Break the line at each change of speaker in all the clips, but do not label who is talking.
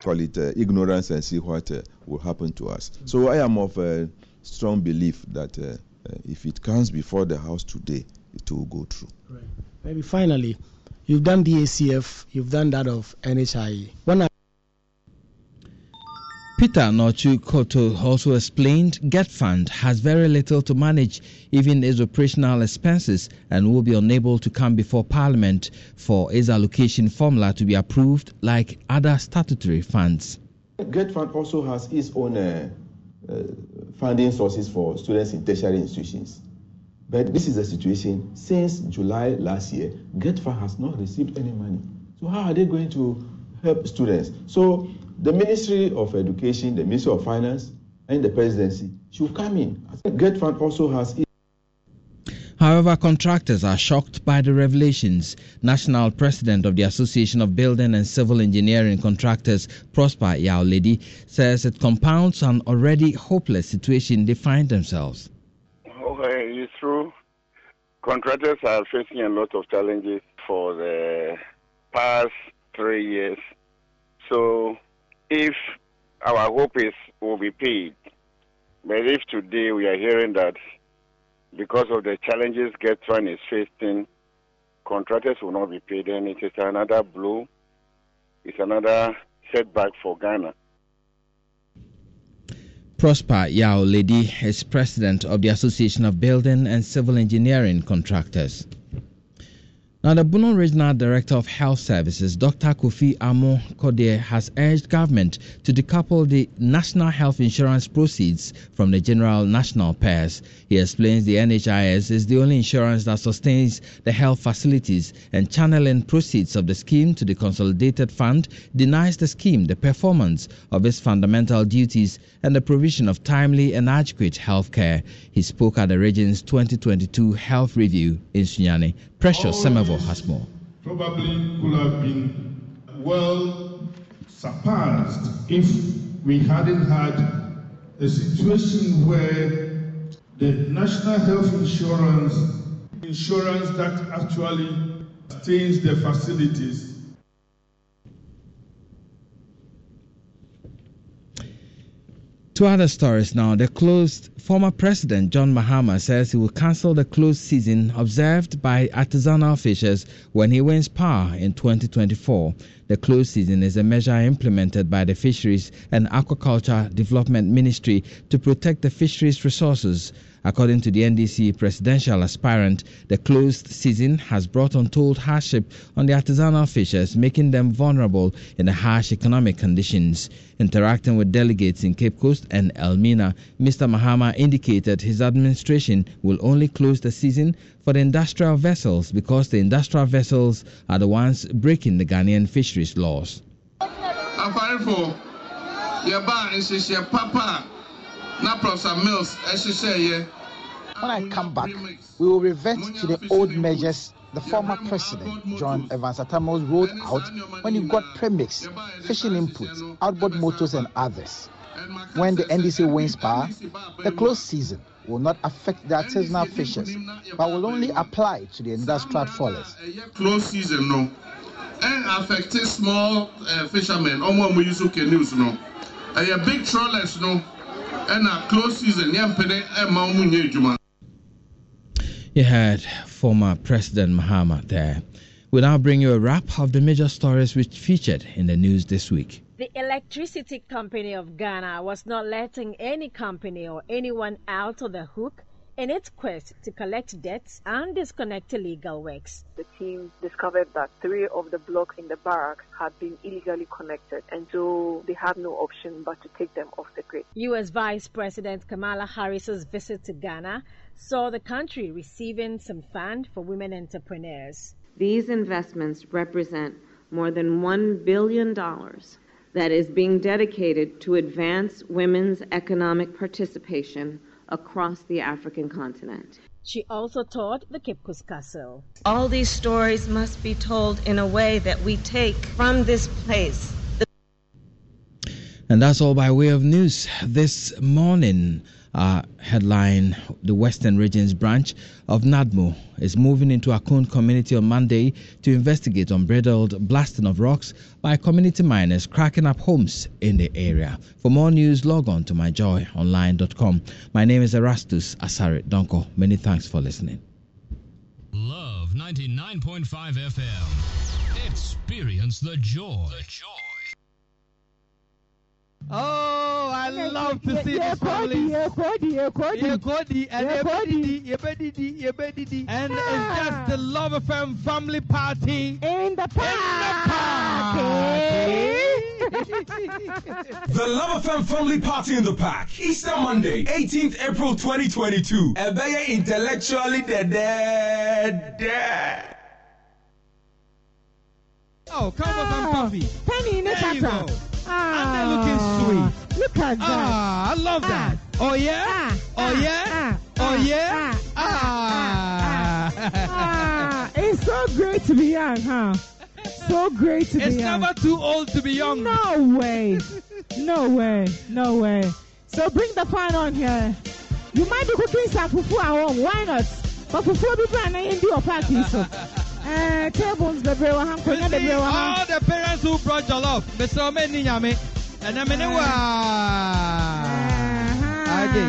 call it uh, ignorance and see what uh, will happen to us. So I am of a strong belief that uh, uh, if it comes before the House today, it will go through.
Right. Maybe finally, you've done the ACF, you've done that of NHIE. When I
Peter Norchu Koto also explained GETFund has very little to manage even its operational expenses and will be unable to come before Parliament for its allocation formula to be approved like other statutory funds.
GETFund also has its own uh, uh, funding sources for students in tertiary institutions. But this is the situation. Since July last year, GETFund has not received any money. So how are they going to help students? So the Ministry of Education, the Ministry of Finance, and the Presidency should come in. I think GETFund also has.
However, contractors are shocked by the revelations. National President of the Association of Building and Civil Engineering Contractors, Prosper Yaoledi, says it compounds an already hopeless situation they find themselves.
Okay, it's true. Contractors are facing a lot of challenges for the past three years. So if our hope is will be paid, but if today we are hearing that because of the challenges GETFund is facing, contractors will not be paid, and it is another blow. It's another setback for Ghana.
Prosper Yaoledi is president of the Association of Building and Civil Engineering Contractors. Now, the Bono Regional Director of Health Services, Dr. Kofi Amo Kodie, has urged government to decouple the national health insurance proceeds from the general national payers. He explains the NHIS is the only insurance that sustains the health facilities and channeling proceeds of the scheme to the consolidated fund denies the scheme the performance of its fundamental duties and the provision of timely and adequate health care. He spoke at the region's 2022 health review in Sunyani. Precious Semevo has more.
Probably could have been well surpassed if we hadn't had a situation where the national health insurance, insurance that actually sustains the facilities,
Two other stories now. The closed former president John Mahama says he will cancel the closed season observed by artisanal fishers when he wins power in 2024. The closed season is a measure implemented by the Fisheries and Aquaculture Development Ministry to protect the fisheries resources. According to the NDC presidential aspirant, the closed season has brought untold hardship on the artisanal fishers, making them vulnerable in the harsh economic conditions. Interacting with delegates in Cape Coast and Elmina, Mr. Mahama indicated his administration will only close the season for the industrial vessels because the industrial vessels are the ones breaking the Ghanaian fisheries laws.
When I come back, we will revert to the old measures the former president, John Evans Mills, rolled out when he got premix, fishing inputs, outboard motors, and others. When the NDC wins power, the closed season will not affect the artisanal fishers, but will only apply to the industrial trawlers.
Closed season, no. And affect small uh, fishermen, almost we use canoes, no. And big trawlers, no. And a closed season, yeah,
you heard former President Mahama there. We now bring you a wrap of the major stories which featured in the news this week.
The Electricity Company of Ghana was not letting any company or anyone out of the hook in its quest to collect debts and disconnect illegal works.
The team discovered that three of the blocks in the barracks had been illegally connected, and so they had no option but to take them off the grid.
U.S. Vice President Kamala Harris's visit to Ghana saw the country receiving some fund for women entrepreneurs.
These investments represent more than $1 billion that is being dedicated to advance women's economic participation across the African continent.
She also taught the Cape Coast Castle.
All these stories must be told in a way that we take from this place.
And that's all by way of news this morning. Uh, headline The Western Regions branch of NADMO is moving into Akun community on Monday to investigate unbridled blasting of rocks by community miners cracking up homes in the area. For more news, log on to myjoyonline.com. My name is Erastus Asare Donkor. Many thanks for listening.
Love 99.5 FM. Experience the joy. The joy.
Oh, I love to see this family. And it's just the Love FM family party
in the park.
the Love FM family party in the park. Easter Monday, 18th April 2022. Ebeye intellectually dead. dead.
Oh, come on, some coffee.
Penny in the
There you go.
Ah,
And they're looking sweet.
Look at that.
Ah, I love ah. that. Oh yeah? Ah, ah, oh yeah? oh yeah? Ah.
Ah, it's so great to be young, huh? So great to
It's
be young.
It's never too old to be young.
No way. No way. No way. So bring the fan on here. You might be cooking some fufu at home. Why not? But fufu be brand new in your party. So, eh, uh, tables, the brew, ham,
You
konya, the
see,
brew,
all the parents who brought jollof, Mr. Omeni Nyame, and I'm in a Ade,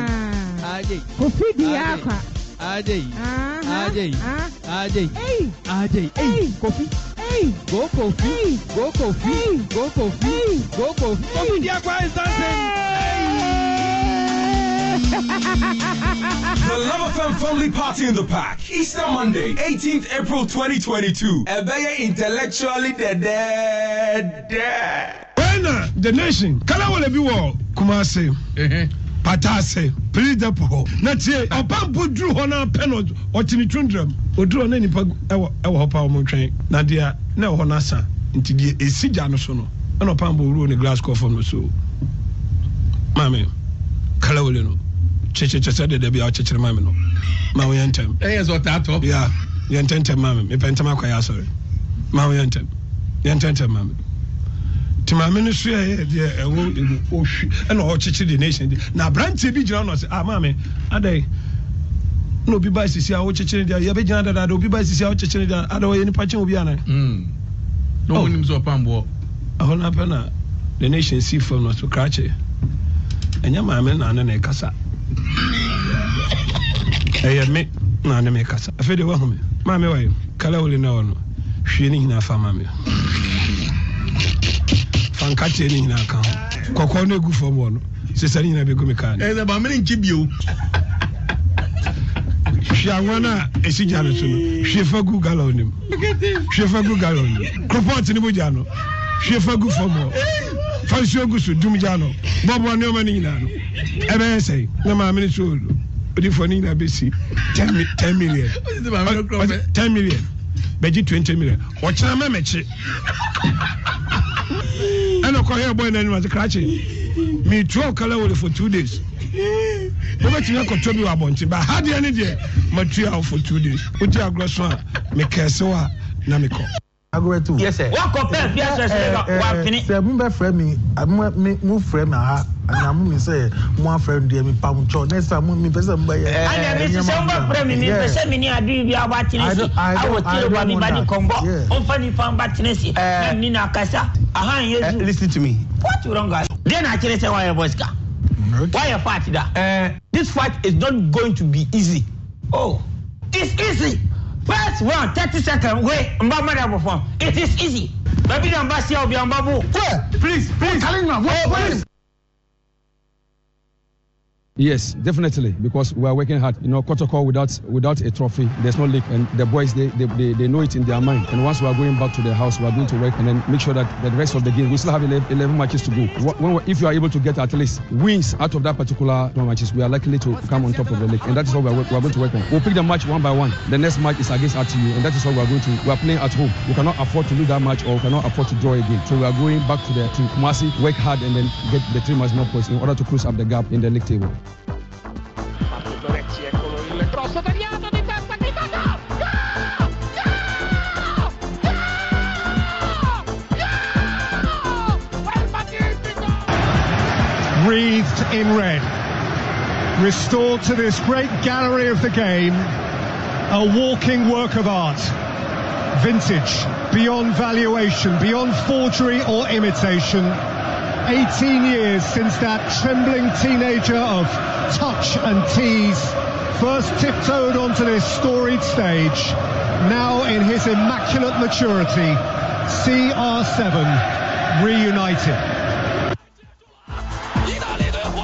Ade,
Kofi di
Ade.
akwa.
Ade,
Uh-huh.
Ade,
Uh,
Ade,
Hey,
Ade,
hey,
Kofi,
hey,
go Kofi, go Kofi, go Kofi, go Kofi. Kofi Diakwa is
The Love FM family party in the park. Easter Monday, 18th April 2022. Ebeye intellectually dead. dead.
When the nation, kala wale bi wɔ Kumasi, Patase, Piridepo hɔ. Na tie, ɔpampo duru hɔ na pɛ no ɔte ne tundram. Oduru hɔ na nipa ɛwɔ hɔ pa wɔn twɛn. Na deɛ na ɛwɔ hɔ n'asa. Nti deɛ esi gya no so no, ɛna ɔpampo wuro ne glass kɔ fam no so. Maame, kala wale no. Kyekyekye sɛ dede bi a ɔkyekyere maame no. Ma wo yɛ ntɛm.
ɛyɛ sɛ ɔtaatɔ
Ya, yɛ ntɛntɛm maame. Mepɛ ntɛm akɔ yɛ asɔre. Ma wo yɛ ntɛm. Yɛ ntɛntɛm maame. nti maame no so yɛ deɛ ɛwɔ ɛmu ohwi ɛna ɔkyekyere the nation de na aberanteɛ bi gyina hɔ na ɔsɛ ah maame adai na obi ba sisi a ɔkyekyere deɛ yɛbɛgyina dada obi ba sisi a ɔkyekyere deɛ ada ɔyɛ nipa kyɛn obi anan.
na ɔmo nim sɛ ɔpamboɔ
ɛhɔ no apɛ na the nation si fam no so krakye ɛnyɛ maame na ane na ɛkasa ɛyɛ me. Na ane me kasa afei deɛ wahu me. Maame wayɛ kala wole na wɔ no. Hwie ne nyinaa fa maame. Fa nkateɛ ne nyinaa ka ho. Kɔkɔɔ no ɛgu fam wɔ no. Sesa ne nyinaa bɛgu me kaa ne.
Bamene nkyi bio.
Hwie anwa no a ɛsi gya no so no. Hwie fa gu galon nim hwie fa gu galon nim kropɔt ne mogya no. Hwie fa gu fam hɔ fa nsuo gu so dum gya no. Bɔbɔ nneɔma no nyinaa no. Ɛbɛyɛ sɛe na maame no so ɔlo odifoɔ no nyinaa bɛsi 10 mi- 10 million. 10 million. Bɛgye 20 million. Ɔkyena mɛmɛkye ɛna ɔkɔhɛ bɔɛ no anim ase krakye metua ɔkala wole for two days. Wobɛtumi akɔtɔ bi wɔ abɔnten ba hadeɛ ne deɛ matua wo for two days. Wodi agorɔ so a mekɛɛse wo a na mekɔ
agorɔ tu.
yes sir wọn kọ pẹ́ẹ́n bí ẹsẹ̀ ṣe
lè wá fini. sẹ mo bẹ fẹ mi mo fẹ mi ha na mo mi sẹ mo afẹ mi diẹ mi pam tsọ next time mo mi pẹ sẹ mo bẹ yẹ.
ẹnna mi sisẹ mo bẹ fẹ mi mi pẹ sẹ mi ni adu ibi awa
tẹnɛ
si
awo
tẹlɛ wa mi ba di kɔnbɔ n fa eh. ni fan ba tẹnɛ si mɛ mi na kasa ahan eh, ye zu.
listen to me.
what you don ga. den na kyerɛ sɛ wa yɛ bɔ sika. wa yɛ fight da.
this fight is not going to be easy.
oh it's easy. First one thirty seconds wey n ba mada bɔ fɔn it is easy bɛbi na n ba se obi an ba bo.
Please, please.
oh please.
Yes, definitely, because we are working hard. You know, Kotoko without without a trophy, there's no league, and the boys they, they, they, they know it in their mind. And once we are going back to the house, we are going to work and then make sure that the rest of the game, we still have 11, 11 matches to go. When if you are able to get at least wins out of that particular matches, we are likely to come on top of the league, and that is what we are, we are going to work on. We'll pick the match one by one. The next match is against RTU, and that is what we are going to. We are playing at home. We cannot afford to lose that match, or we cannot afford to draw again. So we are going back to the to Kumasi, work hard, and then get the three match more points in order to close up the gap in the league table.
Wreathed in red, restored to this great gallery of the game, a walking work of art. Vintage, beyond valuation, beyond forgery or imitation. 18 years since that trembling teenager of touch and tease first tiptoed onto this storied stage, now in his immaculate maturity, CR7 reunited.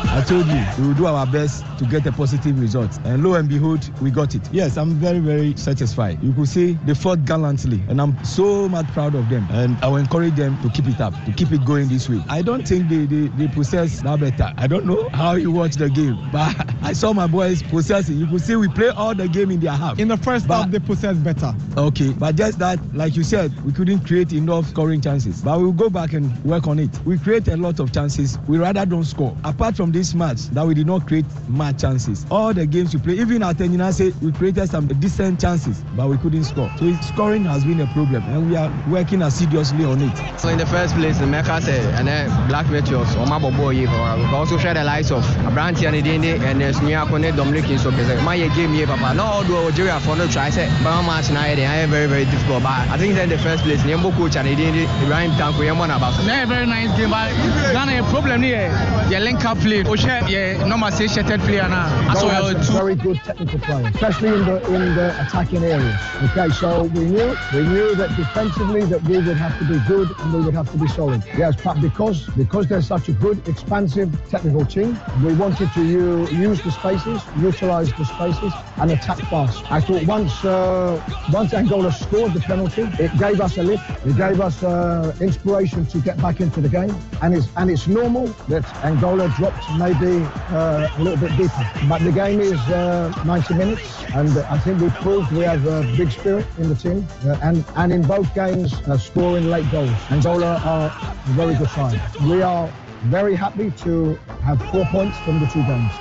I told you we will do our best to get a positive result, and lo and behold, we got it. Yes, I'm very, very satisfied. You could see they fought gallantly, and I'm so much proud of them. And I will encourage them to keep it up, to keep it going this way. I don't think they, they, they possess that better. I don't know how you watch the game, but I saw my boys possessing. You could see we play all the game in their half.
In the first but, half, they possess better.
Okay, but just that, like you said, we couldn't create enough scoring chances. But we'll go back and work on it. We create a lot of chances. We rather don't score. Apart from this match, that we did not create much chances. All the games we play, even at Tenyinase, we created some decent chances, but we couldn't score. So scoring has been a problem, and we are working assiduously on it.
So in the first place, the Mecca said, and then Black Meteors, Omabo Boy, we also share the lives of Abranti and Dende and Smia Kone Dominic in so my game here, Papa. No, do Algeria for no try, say, but match now, they are very, very difficult. But I think in the first place, Nyambo coach and Dende, Ibrahim Tanko, Yamon about.
Very, very nice game, but Ghana a problem here. The link up play, Oshe, yeah, normal say shattered player now.
So has some very good technical play, especially in the in the attacking areas. Okay, so we knew we knew that defensively that we would have to be good and we would have to be solid. Yes, but because because they're such a good, expansive technical team, we wanted to u- use the spaces, utilize the spaces, and attack fast. I thought once uh, once Angola scored the penalty, it gave us a lift. It gave us uh, inspiration to get back into the game, and it's and it's normal that Angola dropped maybe uh, a little bit deeper. But the game is uh, 90 minutes, and I think we proved we have a big spirit in the team, uh, and and in both games uh, scoring late goals. Angola are a very good side. We are very happy to have four points from the two games.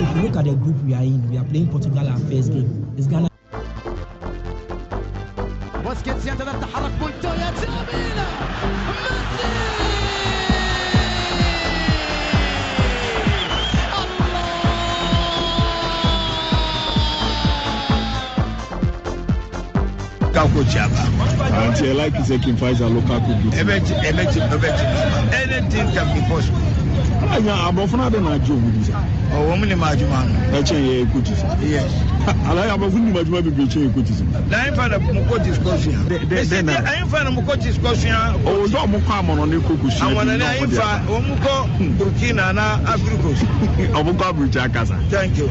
If you look at the group we are in, we are playing Portugal our first game. It's Ghana.
بوسكيتس يتبع تحرك مونتويا جميلة
local coach aba.
àǹtí ẹ láìpẹ́ sẹ́ kí n a local coach.
ẹ bẹ ti anything can be possible.
anya aborɔfo no ade na agye omu di sa.
ɔwɔ mu ne ma adwuma no.
ɛkyɛn yɛ ekoti sa.
yes.
alaye aborɔfo ne ma adwuma bebree kyɛn ekoti sa.
na ayin fa hmm. na mu koti sikɔsua. dɛ dɛ na ayin fa na mu koti sikɔsua.
owó dɔw mu kɔ amɔnɔ ne koko sua.
amɔnɔ ne ayin fa wɔn mu kɔ na abirikos.
ɔmu kɔ abirikya kasa.
thank you.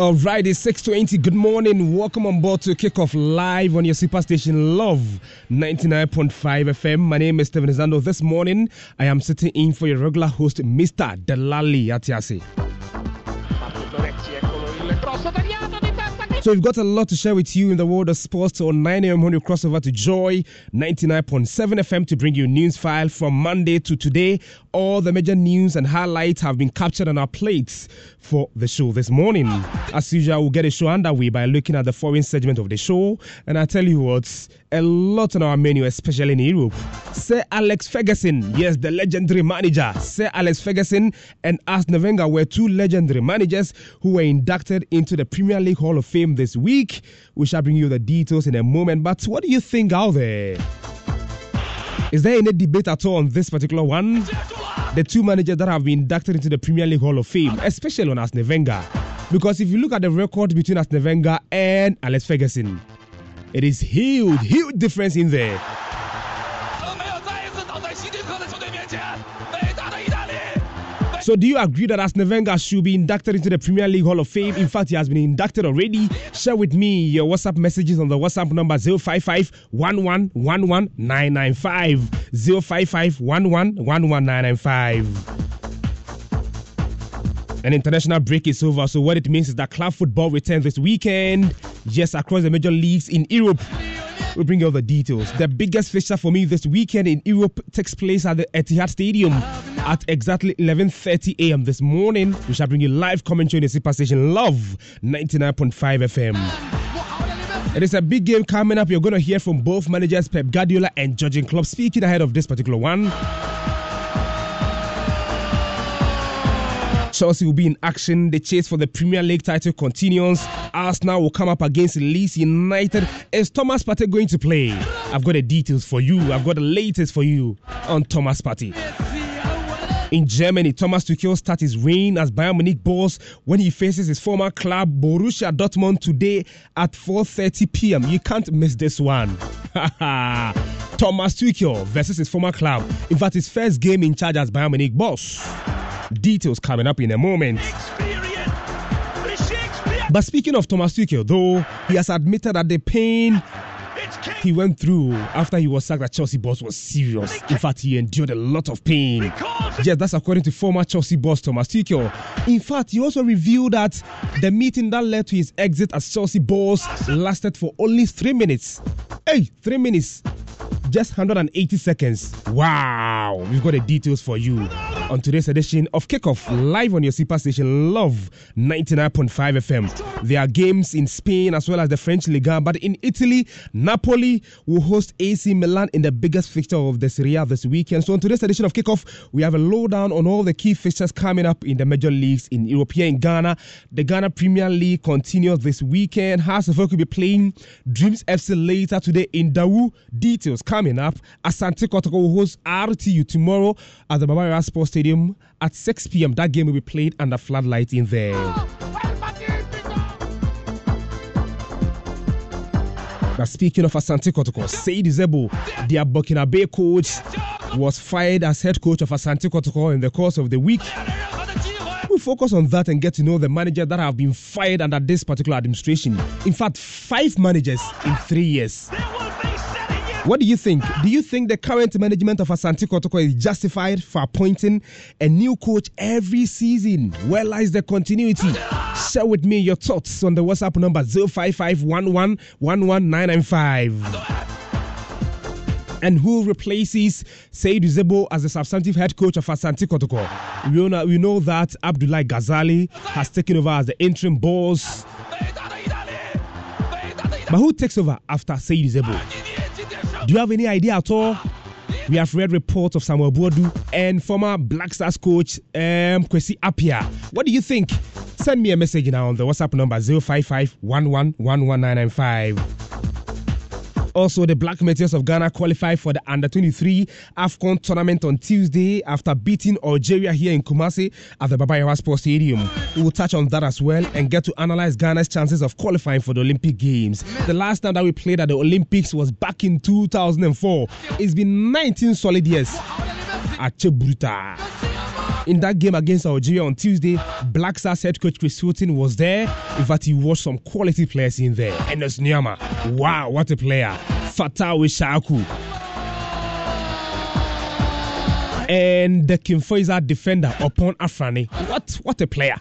All right, it's 620. Good morning. Welcome on board to kick off live on your superstation Love 99.5 FM. My name is Steven Zando. This morning, I am sitting in for your regular host, Mr. Delali Atiasi. So we've got a lot to share with you in the world of sports. On 9 a.m. when you cross over to Joy 99.7 FM to bring you news file from Monday to today. All the major news and highlights have been captured on our plates for the show this morning. As usual, we'll get a show underway by looking at the foreign segment of the show. And I tell you what, a lot on our menu, especially in Europe. Sir Alex Ferguson, yes, the legendary manager. Sir Alex Ferguson and Arsene Wenger were two legendary managers who were inducted into the Premier League Hall of Fame this week. We shall bring you the details in a moment. But what do you think out there? Is there any debate at all on this particular one? The two managers that have been inducted into the Premier League Hall of Fame, especially on Arsene Wenger. Because if you look at the record between Arsene Wenger and Alex Ferguson, it is huge, huge difference in there. So do you agree that Arsene Wenger should be inducted into the Premier League Hall of Fame? In fact, he has been inducted already. Share with me your WhatsApp messages on the WhatsApp number 055 1111995. 055 An international break is over, so what it means is that club football returns this weekend. Yes, across the major leagues in Europe. We'll bring you all the details. The biggest fixture for me this weekend in Europe takes place at the Etihad Stadium at exactly 11:30 a.m. this morning. We shall bring you live commentary on the super station Love 99.5 FM. It is a big game coming up. You're going to hear from both managers Pep Guardiola and Jurgen Klopp speaking ahead of this particular one. Chelsea will be in action. The chase for the Premier League title continues. Arsenal will come up against Leeds United. Is Thomas Partey going to play? I've got the details for you. I've got the latest for you on Thomas Partey. In Germany, Thomas Tuchel starts his reign as Bayern Munich boss when he faces his former club Borussia Dortmund today at 4:30 p.m. You can't miss this one. Thomas Tuchel versus his former club. In fact, his first game in charge as Bayern Munich boss. Details coming up in a moment. But speaking of Thomas Tuchel, though, he has admitted that the pain he went through after he was sacked at Chelsea boss was serious. In fact, he endured a lot of pain. Yes, that's according to former Chelsea boss Thomas Tuchel. In fact, he also revealed that the meeting that led to his exit as Chelsea boss lasted for only three minutes. Hey, three minutes just 180 seconds. Wow, we've got the details for you on today's edition of Kickoff live on your super station Love 99.5 FM. There are games in Spain as well as the French Liga, but in Italy, Napoli will host AC Milan in the biggest fixture of the Serie A this weekend. So on today's edition of Kickoff, we have a lowdown on all the key fixtures coming up in the major leagues in Europe here in Ghana. The Ghana Premier League continues this weekend. Hearts of Oak will be playing Dreams FC later today in Dawu. Details coming up. Asante Kotoko will host RTU tomorrow at the Baba Sports Stadium at 6 p.m. That game will be played under floodlight in there. Oh, Now, speaking of Asante Kotoko, Seydou Zerbo, their Burkinabe coach, was fired as head coach of Asante Kotoko in the course of the week. We'll focus on that and get to know the manager that have been fired under this particular administration. In fact, five managers in three years. What do you think? Do you think the current management of Asante Kotoko is justified for appointing a new coach every season? Where lies the continuity? Share with me your thoughts on the WhatsApp number 055111195. And who replaces Seydou Zerbo as the substantive head coach of Asante Kotoko? We know, we know that Abdullah Ghazali has taken over as the interim boss. But who takes over after Seydou Zerbo? Do you have any idea at all? We have read reports of Samuel Boadu and former Black Stars coach um, Kwesi Appiah. What do you think? Send me a message now on the WhatsApp number 055 also, the Black Meteors of Ghana qualified for the Under 23 AFCON tournament on Tuesday after beating Algeria here in Kumasi at the Baba Yara Sports Stadium. We will touch on that as well and get to analyze Ghana's chances of qualifying for the Olympic Games. The last time that we played at the Olympics was back in 2004. It's been 19 solid years at Chebruta. In that game against Algeria on Tuesday, Black Stars head coach Chris Hughton was there. In fact, he watched some quality players in there. Ernest Nuamah, wow, what a player. Fatawu Issahaku. And the Kim defender upon Afrani. What what a player.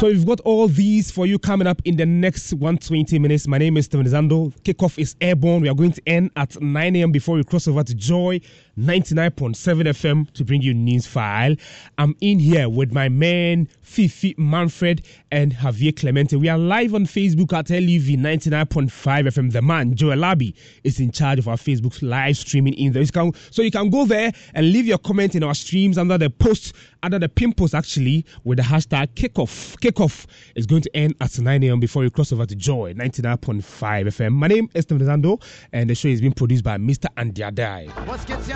So we've got all these for you coming up in the next 120 minutes. My name is Steven Zando. Kickoff is airborne. We are going to end at 9 a.m. before we cross over to Joy 99.7 FM to bring you news file. I'm in here with my man Fifi Manfred and Javier Clemente. We are live on Facebook at LUV 99.5 FM. The man Joel Abi is in charge of our Facebook live streaming in there. So you can go there and leave your comment in our streams under the post under the pin post actually with the hashtag kickoff. Kickoff is going to end at 9 a.m. before you cross over to Joy 99.5 FM. My name is Tim Zando and the show is being produced by Mr.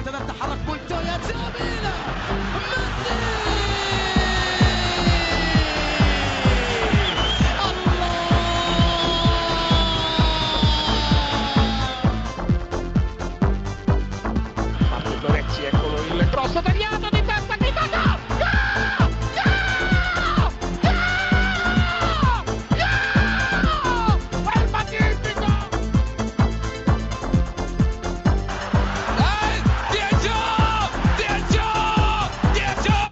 Andy Adai.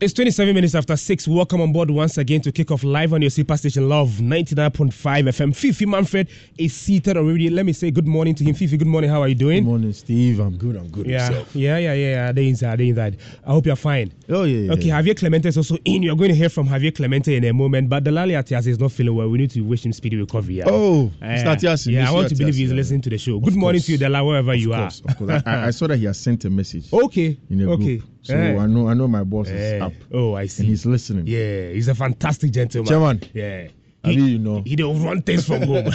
It's 27 minutes after 6. Welcome on board once again to kick off live on your super station Love 99.5 FM. Fifi Manfred is seated already. Let me say good morning to him. Fifi, good morning. How are you doing?
Good morning, Steve. I'm good. I'm good.
Yeah,
Yourself?
yeah, yeah, yeah, yeah. They inside, they inside. I hope you're fine.
Oh, yeah, yeah.
Okay, Javier Clemente is also in. You're going to hear from Javier Clemente in a moment, but Delali Atias is not feeling well. We need to wish him speedy recovery. Yeah?
Oh,
Uh,
Mr. Atias,
Yeah, I
Mr.
want to believe he's
yeah.
listening to the show. Good
Of
morning to you, Dela, wherever
Of
you
course,
are.
Of course. I, I saw that he has sent a message.
Okay.
In a
okay.
group. So
Eh.
I know I know my boss
Eh.
is up.
Oh, I see.
And he's listening.
Yeah, he's a fantastic gentleman.
Chairman.
Yeah.
I
He,
mean, you know.
he don't run things from home.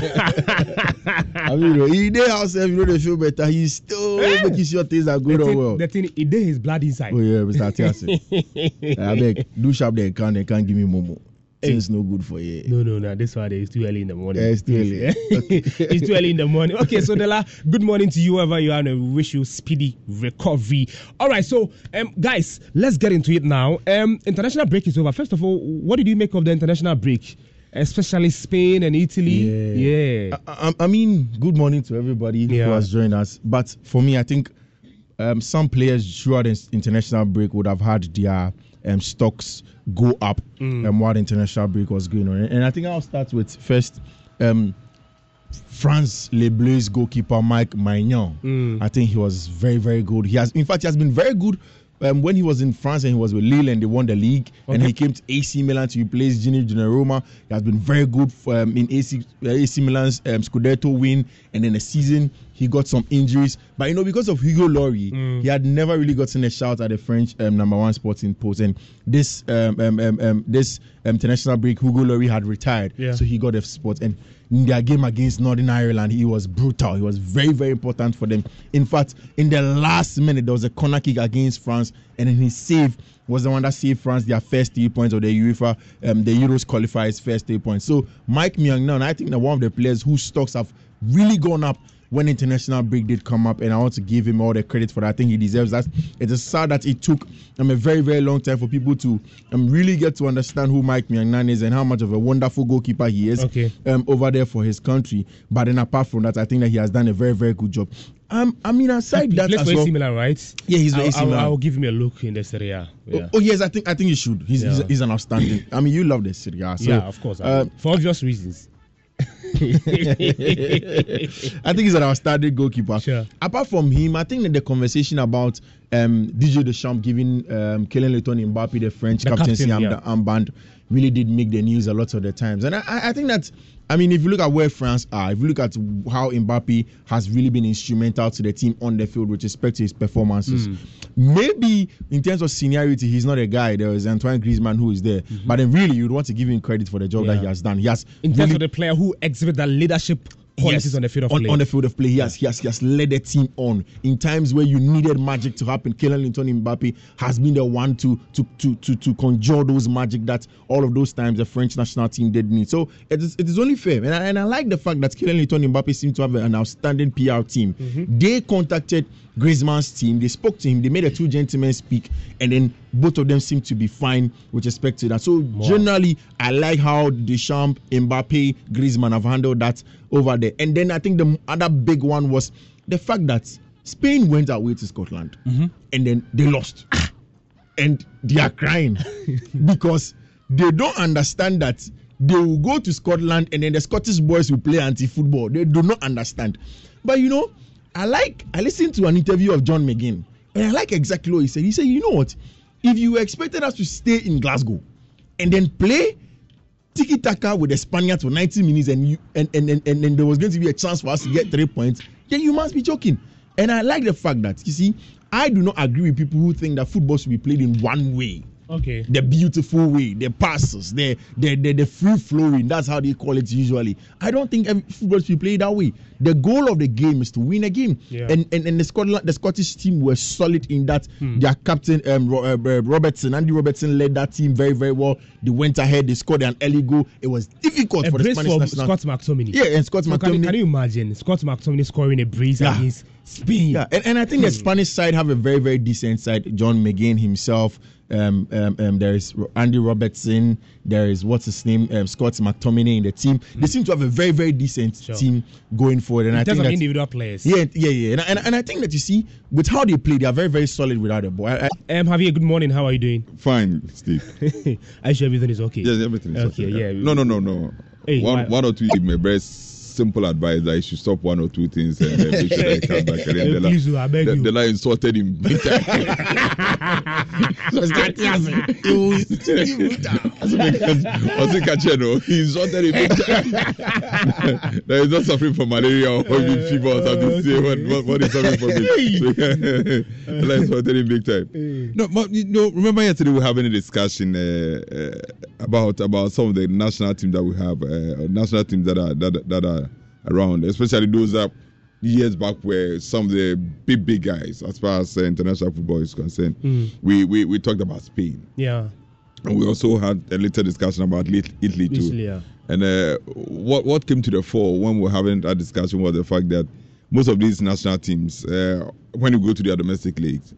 I mean, you know, he dey house, you know, they feel better. He's still making sure things are good or well.
the thing, he did his blood inside.
Oh yeah, Mr. Atiasi. I beg, do sharp they can they can't give me momo. Things no good for you.
No, no, no. This one it's too early in the morning.
Yeah, it's too early.
it's too early in the morning. Okay, so Dela, good morning to you wherever you are, and we wish you speedy recovery. All right, so um, guys, let's get into it now. Um, international break is over. First of all, what did you make of the international break, especially Spain and Italy? Yeah.
I, I, I mean, good morning to everybody
Yeah.
who has joined us. But for me, I think um, some players throughout the international break would have had their um, stocks go up
Mm.
um, while the international break was going on. And I think I'll start with first um, France Les Bleus goalkeeper Mike Maignan.
Mm.
I think he was very, very good. He has, in fact, he has been very good. Um, when he was in France and he was with Lille and they won the league, and he came to AC Milan to replace Gini Donnarumma. He has been very good for, um, in AC, uh, AC Milan's um, Scudetto win, and then the season he got some injuries. But you know, because of Hugo Lloris,
Mm.
he had never really gotten a shout at the French um, number one sporting post. And this um, um, um, um, this um, international break, Hugo Lloris had retired,
Yeah.
so he got a spot. And in their game against Northern Ireland, he was brutal. He was very, very important for them. In fact, in the last minute, there was a corner kick against France, and then his save was the one that saved France their first three points of the UEFA, um, the Euros qualifiers first three points. So Mike Maignan, I think that one of the players whose stocks have really gone up when international break did come up, and I want to give him all the credit for that. I think he deserves that. It is a sad that it took um, a very, very long time for people to um, really get to understand who Mike Maignan is and how much of a wonderful goalkeeper he is
Okay.
um, over there for his country. But then apart from that, I think that he has done a very, very good job. Um, I mean, aside that
plays
as
for
well,
AC Milan, right?
Yeah, he's very
I'll,
AC
I'll, I'll give him a look in the Serie. Yeah.
Oh, oh, yes, I think I think he should. He's, he's,
Yeah.
he's an outstanding. I mean, you love the Serie so,
yeah, of course.
Uh,
for obvious reasons.
I think he's an outstanding goalkeeper.
Sure.
Apart from him, I think that the conversation about um, DJ Deschamps giving um, Kylian Lottin Mbappe the French
The
captaincy
captain, yeah.
armband really did make the news a lot of the times. And I, I think that, I mean, if you look at where France are, if you look at how Mbappe has really been instrumental to the team on the field with respect to his performances,
Mm.
maybe in terms of seniority, he's not a guy. There is Antoine Griezmann who is there. But then really, you'd want to give him credit for the job that
Mm-hmm.
He has done. He has
In terms
really
of the player who exhibit that leadership qualities
Yes,
on the field of
on,
play.
on the field of play. He has, he has he has led the team on in times where you needed magic to happen. Kylian Lottin Mbappe has been the one to to to to to conjure those magic that all of those times the French national team did need. So it is it is only fair, and I, and I like the fact that Kylian Lottin Mbappe seems to have an outstanding PR team.
Mm-hmm.
They contacted Griezmann's team. They spoke to him. They made a two gentlemen speak, and then both of them seem to be fine with respect to that. So generally, I like how Deschamps, Mbappe, Griezmann have handled that over there. And then I think the other big one was the fact that Spain went away to Scotland, mm-hmm. and then they lost, and they are crying because they don't understand that they will go to Scotland and then the Scottish boys will play anti-football. They do not understand. But you know, I like I listened to an interview of John McGinn, and I like exactly what he said. He said, you know what? If you expected us to stay in Glasgow and then play tiki taka with the Spaniards for 90 minutes and you and, and, and, and, and there was going to be a chance for us to get three points, then you must be joking. And I like the fact that you see, I do not agree with people who think that football should be played in one way.
Okay.
The beautiful way, the passes, the the the, the free flowing. That's how they call it usually. I don't think every football should be played that way. The goal of the game is to win a game.
Yeah.
And, and and the Scotland, the Scottish team were solid in that.
Hmm.
Their captain, um, uh, Robertson, Andy Robertson led that team very very well. They went ahead. They scored an early goal. It was difficult
a
for the Spanish
for
national.
Scott McTominay.
Yeah, and Scott
So can,
McTominay.
can you imagine Scott McTominay scoring a brace
Yeah.
against Spain.
Yeah, and, and I think the Spanish side have a very, very decent side. John McGinn himself. Um, um, um, there is Andy Robertson. There is what's his name, um, Scott McTominay in the team. They seem to have a very, very decent
Sure.
team going forward. And
in
I
terms
think
of
that
individual players.
yeah, yeah, yeah. And, and, and I think that you see with how they play, they are very, very solid without the ball. I, I,
Um, Javier, good morning. How are you doing?
Fine, Steve.
I sure everything is okay.
Yes, everything is okay.
Okay, yeah.
No, no, no, no.
Hey,
one,
why-
one or two. My very simple advice that he should stop one or two things and uh, make sure that he comes back. And then
Hey,
the,
please, I beg
the,
you.
the line insulted him. big time. Was it catcher? No, he insulted him. big time. that he's not suffering from malaria or uh, fever or something. Say what, what, what is suffering from it. The line insulted him big time. No, but you know, remember yesterday we were having a discussion uh, uh, about about some of the national teams that we have, uh, national teams that are that, that are around, especially those that years back were some of the big big guys as far as uh, international football is concerned.
Mm.
We, we we talked about Spain,
Yeah.
and we also had a little discussion about Italy too.
Italy, yeah.
And uh, what what came to the fore when we were having that discussion was the fact that most of these national teams, uh, when you go to their domestic leagues,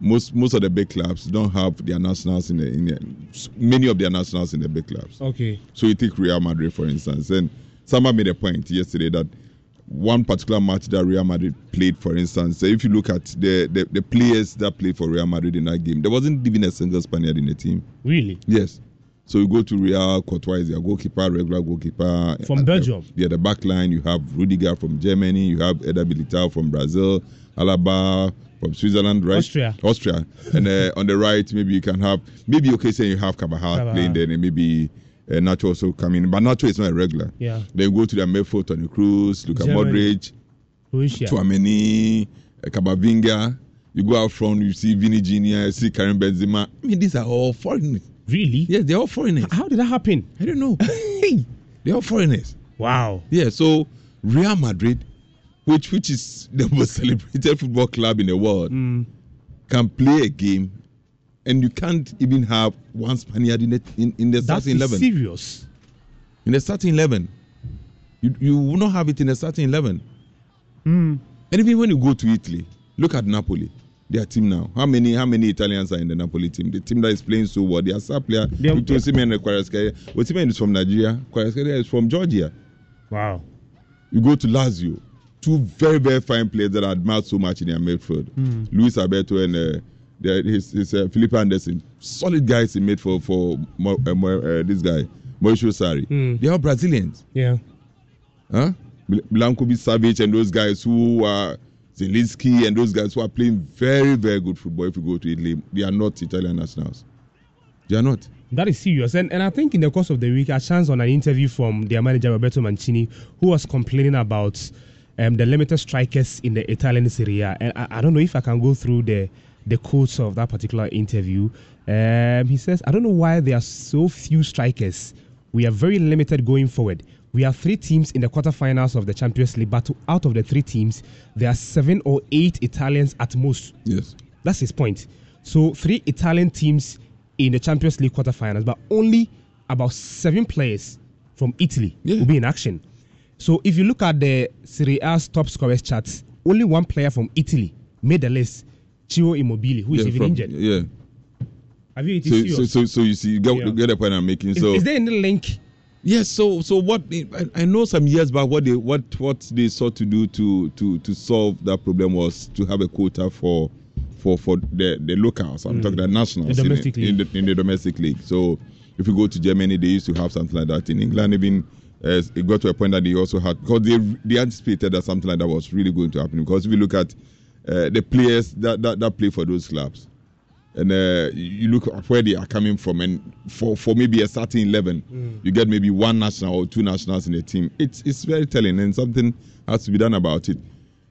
most most of the big clubs don't have their nationals in the, in the many of their nationals in the big clubs.
Okay.
So you take Real Madrid for instance, and someone made a point yesterday that one particular match that Real Madrid played, for instance, if you look at the, the, the players that played for Real Madrid in that game, there wasn't even a single Spaniard in the team.
Really?
Yes. So you go to Real, Courtois is their goalkeeper, regular goalkeeper.
From
Uh,
Belgium?
Yeah, the back line, you have Rudiger from Germany, you have Eder Militao from Brazil, Alaba from Switzerland, right?
Austria.
Austria. and uh, on the right, maybe you can have, maybe okay, say you have
Carvajal.
playing there, and maybe uh, Nacho also coming, but Nacho is not a regular.
Yeah.
Then you go to the midfield, Tony Cruz, Luka
Germany.
Modric. Chouameni, uh, Kabavinga. You go out front, you see Vini Jr., you see Karim Benzema. I mean, these are all foreigners.
Really?
Yes, they're all foreigners.
How did that happen?
I don't know. they're all foreigners.
Wow.
Yeah, so Real Madrid, which which is the most celebrated football club in the world,
Mm.
can play a game, and you can't even have one Spaniard in the in, in the starting eleven.
That is serious.
In the starting eleven, you you will not have it in the starting eleven.
Mm.
And even when you go to Italy, look at Napoli. Their team now. How many how many Italians are in the Napoli team? The team that is playing so well. Their star player, Victor Osimhen and Kvaratskhelia. Osimhen is from Nigeria. Kvaratskhelia is from Georgia.
Wow.
You go to Lazio, two very very fine players that I admire so much in their midfield.
Mm.
Luis Alberto and uh, the- his, his uh, Felipe Anderson, solid guys he made for Mo, uh, uh, this guy Maurizio Sarri.
Mm.
They are Brazilians,
Yeah.
huh? Milinkovic Savic and those guys who are Zielinski and those guys who are playing very very good football. If you go to Italy, they are not Italian nationals. They are not.
That is serious. And, and I think in the course of the week, I chanced on an interview from their manager, Roberto Mancini, who was complaining about um, the limited strikers in the Italian Serie A. And I, I don't know if I can go through the, the quotes of that particular interview. Um, he says, I don't know why there are so few strikers. We are very limited going forward. We have three teams in the quarterfinals of the Champions League, but out of the three teams, there are seven or eight Italians at most.
Yes.
That's his point. So three Italian teams in the Champions League quarterfinals, but only about seven players from Italy will be in action. So if you look at the Serie A's top scorers charts, only one player from Italy made the list, Ciro Immobile, who is
Yeah,
even
from-
injured.
Yeah.
Have you? It
So, so, so, so you see, you get,
Yeah.
get the point I'm making.
Is,
so
is there any link?
Yes. So so what I, I know some years back what they what what they sought to do to to to solve that problem was to have a quota for for for the the locals. I'm
Mm.
talking the nationals
The
in in, the, in the domestic league. So if you go to Germany, they used to have something like that. In England, even uh, it got to a point that they also had because they they anticipated that something like that was really going to happen. Because if you look at uh, the players that, that that play for those clubs, and uh, you look at where they are coming from, and for, for maybe a starting 11,
Mm.
you get maybe one national or two nationals in the team. It's it's very telling, and something has to be done about it.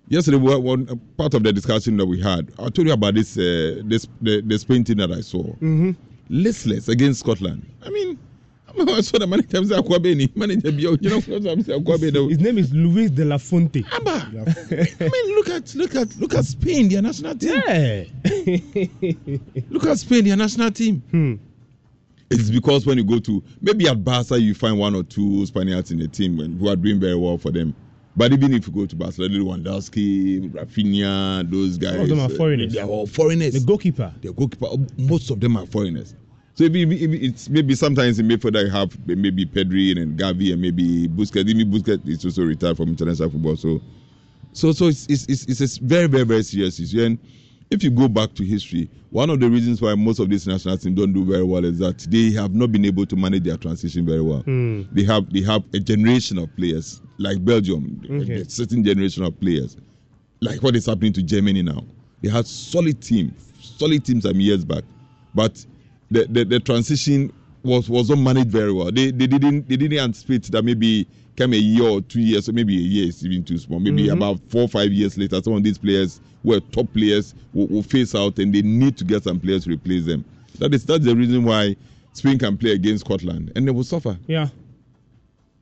Yesterday, one uh, part of the discussion that we had. I told you about this uh, this the, the Spain team that I saw.
Mm-hmm.
Listless against Scotland. I mean, I saw the manager say Akwabeni. Manager, be- you know, Akwabeni.
His name is Luis de la Fonte.
I mean, look at look at look at Spain, their national team.
Yeah.
look at Spain, their national team.
Hmm.
It's because when you go to maybe at Barca, you find one or two Spaniards in the team who are doing very well for them. But even if you go to Barcelona, Lewandowski, Rafinha, those guys,
All of them are
uh,
foreigners.
They are all foreigners.
The goalkeeper.
The goalkeeper, most of them are foreigners. So maybe, maybe it's maybe sometimes in midfield I have maybe Pedri and Gavi and maybe Busquets. Even Busquets is also retired from international football. So, so so it's it's, it's, it's a very very very serious issue. And if you go back to history, one of the reasons why most of these national teams don't do very well is that they have not been able to manage their transition very well.
Hmm.
They have they have a generation of players like Belgium,
Okay.
a certain generation of players, like what is happening to Germany now. They had solid team, solid teams some years back, but the, the, the transition was was not managed very well. They they didn't they didn't anticipate that maybe come a year or two years or maybe a year is even too small. Maybe
Mhm.
about four or five years later, some of these players were top players will, will face out and they need to get some players to replace them. That is that's the reason why Spain can play against Scotland and they will suffer.
Yeah.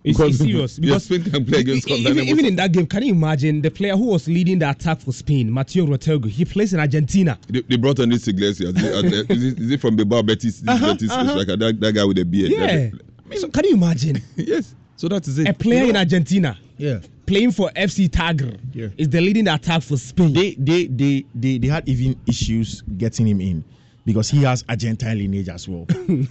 It's,
Because-
it's serious because
Spain can play against Scotland
Even, even in that game, can you imagine the player who was leading the attack for Spain, Mateo Retegui? He plays in Argentina.
They, they brought on this Iglesias. Is it, is it- is it from Bilbao Betis? This
Uh-huh,
Betis
uh-huh.
striker, that, that guy with the beard.
Yeah. So can you imagine?
yes. So that is it.
A player
You
in Argentina.
Yeah.
Playing for FC Tigre is the leading the attack for Spain.
They they they they, they had even issues getting him in because he has Argentine lineage as well.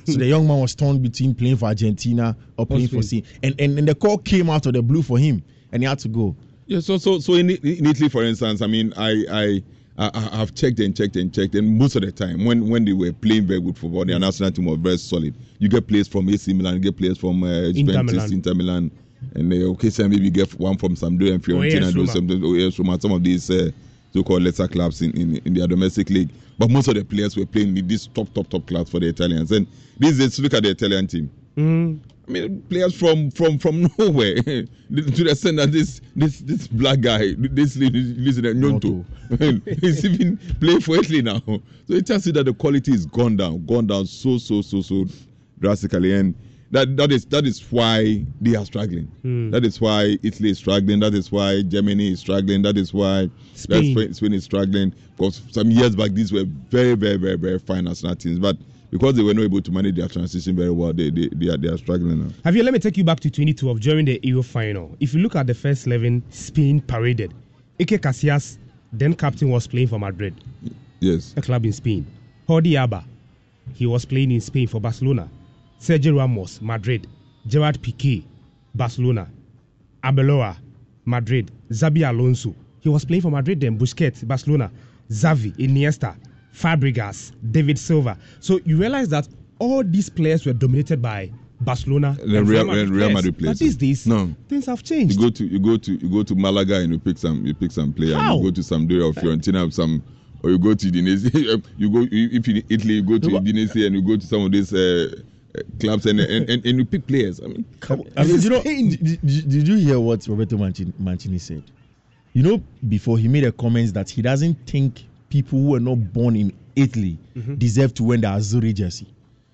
so the young man was torn between playing for Argentina or playing for Spain. And, and and the call came out of the blue for him and he had to go.
Yeah, so so so in, in Italy, for instance, I mean, I I I have checked and checked and checked, and most of the time, when when they were playing very good football, their national team was very solid. You get players from AC Milan, you get players from uh, Juventus,
Milan.
Inter Milan, and uh, occasionally maybe you get one from Sampdoria and Fiorentina,
AS
and those some AS Roma, some of these uh, so-called lesser clubs in, in in their domestic league. But most of the players were playing in these top top top clubs for the Italians. And these days, look at the Italian team.
Mm.
I mean, players from from from nowhere to the extent that this this this black guy, this in Gnonto, he's even playing for Italy now. So it tells you that the quality is gone down, gone down so so so so drastically, and that that is that is why they are struggling.
Hmm.
That is why Italy is struggling. That is why Germany is struggling. That is why
Spain.
Spain, Spain is struggling. Because some years back, these were very very very very fine national teams, but because they were not able to manage their transition very well, they they, they, are, they are struggling now.
Have you? Let me take you back to 2012 during the Euro final. If you look at the first 11, Spain paraded. Iker Casillas, then captain, was playing for Madrid,
Yes.
a club in Spain. Jordi Alba, he was playing in Spain for Barcelona. Sergio Ramos, Madrid. Gerard Piqué, Barcelona. Arbeloa, Madrid. Xabi Alonso, he was playing for Madrid then. Busquets, Barcelona. Xavi, Iniesta, Fabregas, David Silva. So you realize that all these players were dominated by Barcelona
The
and
Real, Real. Real Madrid
But
players.
these days,
no.
things have changed.
You go to you go to you go to Malaga and you pick some you pick some player.
How?
You go to Sampdoria or Fiorentina some, or you go to Udinese. You go you- if in Italy you go to Udinese and you go to some of these uh, clubs and, and, and and you pick players. I mean, come on.
I mean, you know, did, did, did you hear what Roberto Mancini, Mancini said? You know, before he made a comment that he doesn't think people who were not born in Italy
Mhm.
deserve to wear the Azzurri jersey.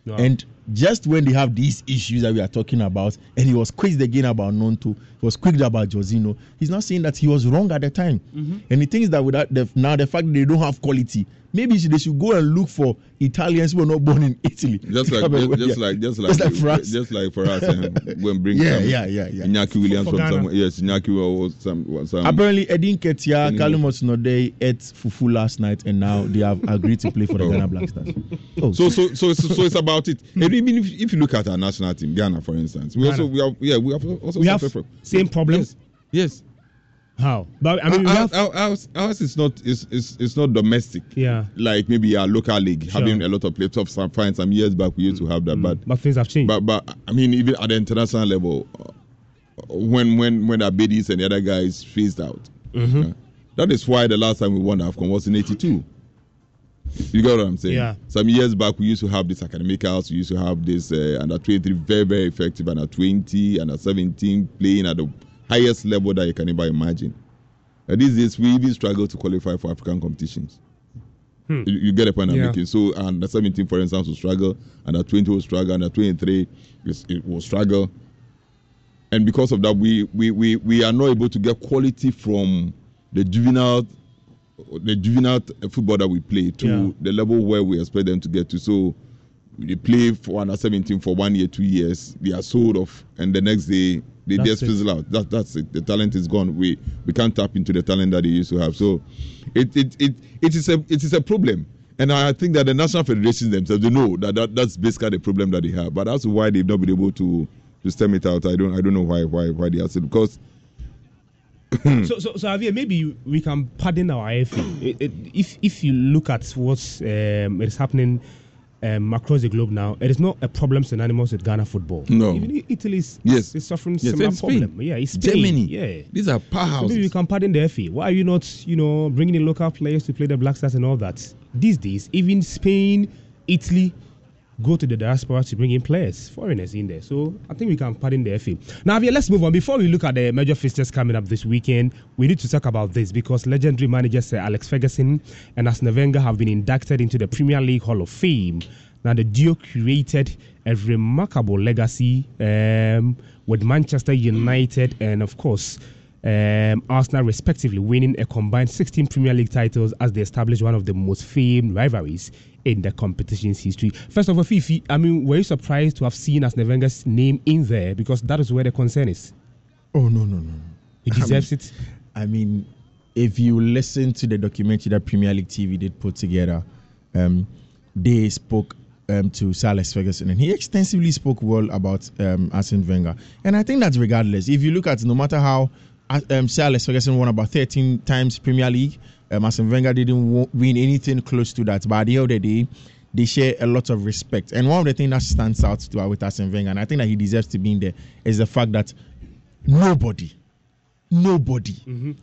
Wow.
And just when they have these issues that we are talking about, and he was quizzed again about Gnonto, he was quizzed about Josino, he's not saying that he was wrong at the time.
Mhm.
And he thinks that without the, now the fact that they don't have quality, maybe they should go and look for Italians who were not born in Italy.
Just like
Come and wear
just,
their-
like just like
just like for us.
just like for us and when bring
Yeah,
some
yeah, yeah, yeah.
Iñaki Williams
For
from
Ghana.
somewhere. Yes, Iñaki or some some.
Apparently, Eddie Nketiah,
Anyway.
Kalimot ate fufu last night, and now they have agreed to play for the
Oh.
Ghana Black Stars. Oh,
So, so, so, so, so it's about it. And even if, if you look at our national team, Ghana, for instance, we also we have yeah we have also
we have
from-
same problems.
Yes. yes.
How? But I mean, we have,
our- ours, ours is not is, is is not domestic.
yeah,
Like maybe our local league
Sure.
having a lot of players. Of some fine some years back we used to have that, but
but things have changed.
but but I mean even at the international level, uh, when when when Abedis and the other guys phased out,
Mhm.
uh, that is why the last time we won AFCON was in '82. You get what I'm saying?
Yeah.
Some years back, we used to have this academic house. We used to have this uh, under 23 very very effective under 20 under 17 playing at the highest level that you can ever imagine. And these days, we even struggle to qualify for African competitions.
Hmm.
You, you get the point I'm
Yeah.
making. So under 17, for instance, will struggle. Under 20 will struggle. Under 23, it will struggle. And because of that, we, we, we, we are not able to get quality from the juvenile the juvenile football that we play to
Yeah.
the level where we expect them to get to. So they play for under 17 for one year, two years, they are sold off, and the next day they
That's
just
it.
fizzle out. That, that's it. The talent is gone. We we can't tap into the talent that they used to have. So it it it, it is a it is a problem. And I think that the national federations themselves they know that, that that's basically the problem that they have. But that's why they've not been able to to stem it out. I don't I don't know why why why they are still because
so, so, so Javier, maybe we can pardon our IFA. If if you look at what's um, is happening um, across the globe now, it is not a problem synonymous with Ghana football.
No.
Even Italy is,
Yes.
is suffering
Yes,
similar problem. Yeah, it's Spain.
Germany.
Yeah,
these are
So
powerhouses.
maybe we can pardon the FA. Why are you not, you know, bringing in local players to play the Black Stars and all that? These days, even Spain, Italy go to the diaspora to bring in players, foreigners in there. So I think we can pardon the FA. Now, Javier, let's move on. Before we look at the major fixtures coming up this weekend, we need to talk about this because legendary manager Sir Alex Ferguson and Arsene Wenger have been inducted into the Premier League Hall of Fame. Now, the duo created a remarkable legacy um, with Manchester United and, of course, um, Arsenal, respectively, winning a combined 16 Premier League titles as they established one of the most famed rivalries in the competition's history. First of all, Fifi, I mean, were you surprised to have seen Arsene Wenger's name in there? Because that is where the concern is.
Oh no no no!
He deserves it.
I mean, if you listen to the documentary that Premier League TV did put together, um, they spoke um, to Alex Ferguson, and he extensively spoke well about um, Arsene Wenger. And I think that's regardless. If you look at no matter how uh, um, Alex Ferguson won about 13 times Premier League, um, Arsene Wenger didn't win anything close to that. But at the end of the day, they share a lot of respect. And one of the things that stands out to uh, with Arsene Wenger, and I think that he deserves to be in there, is the fact that nobody, nobody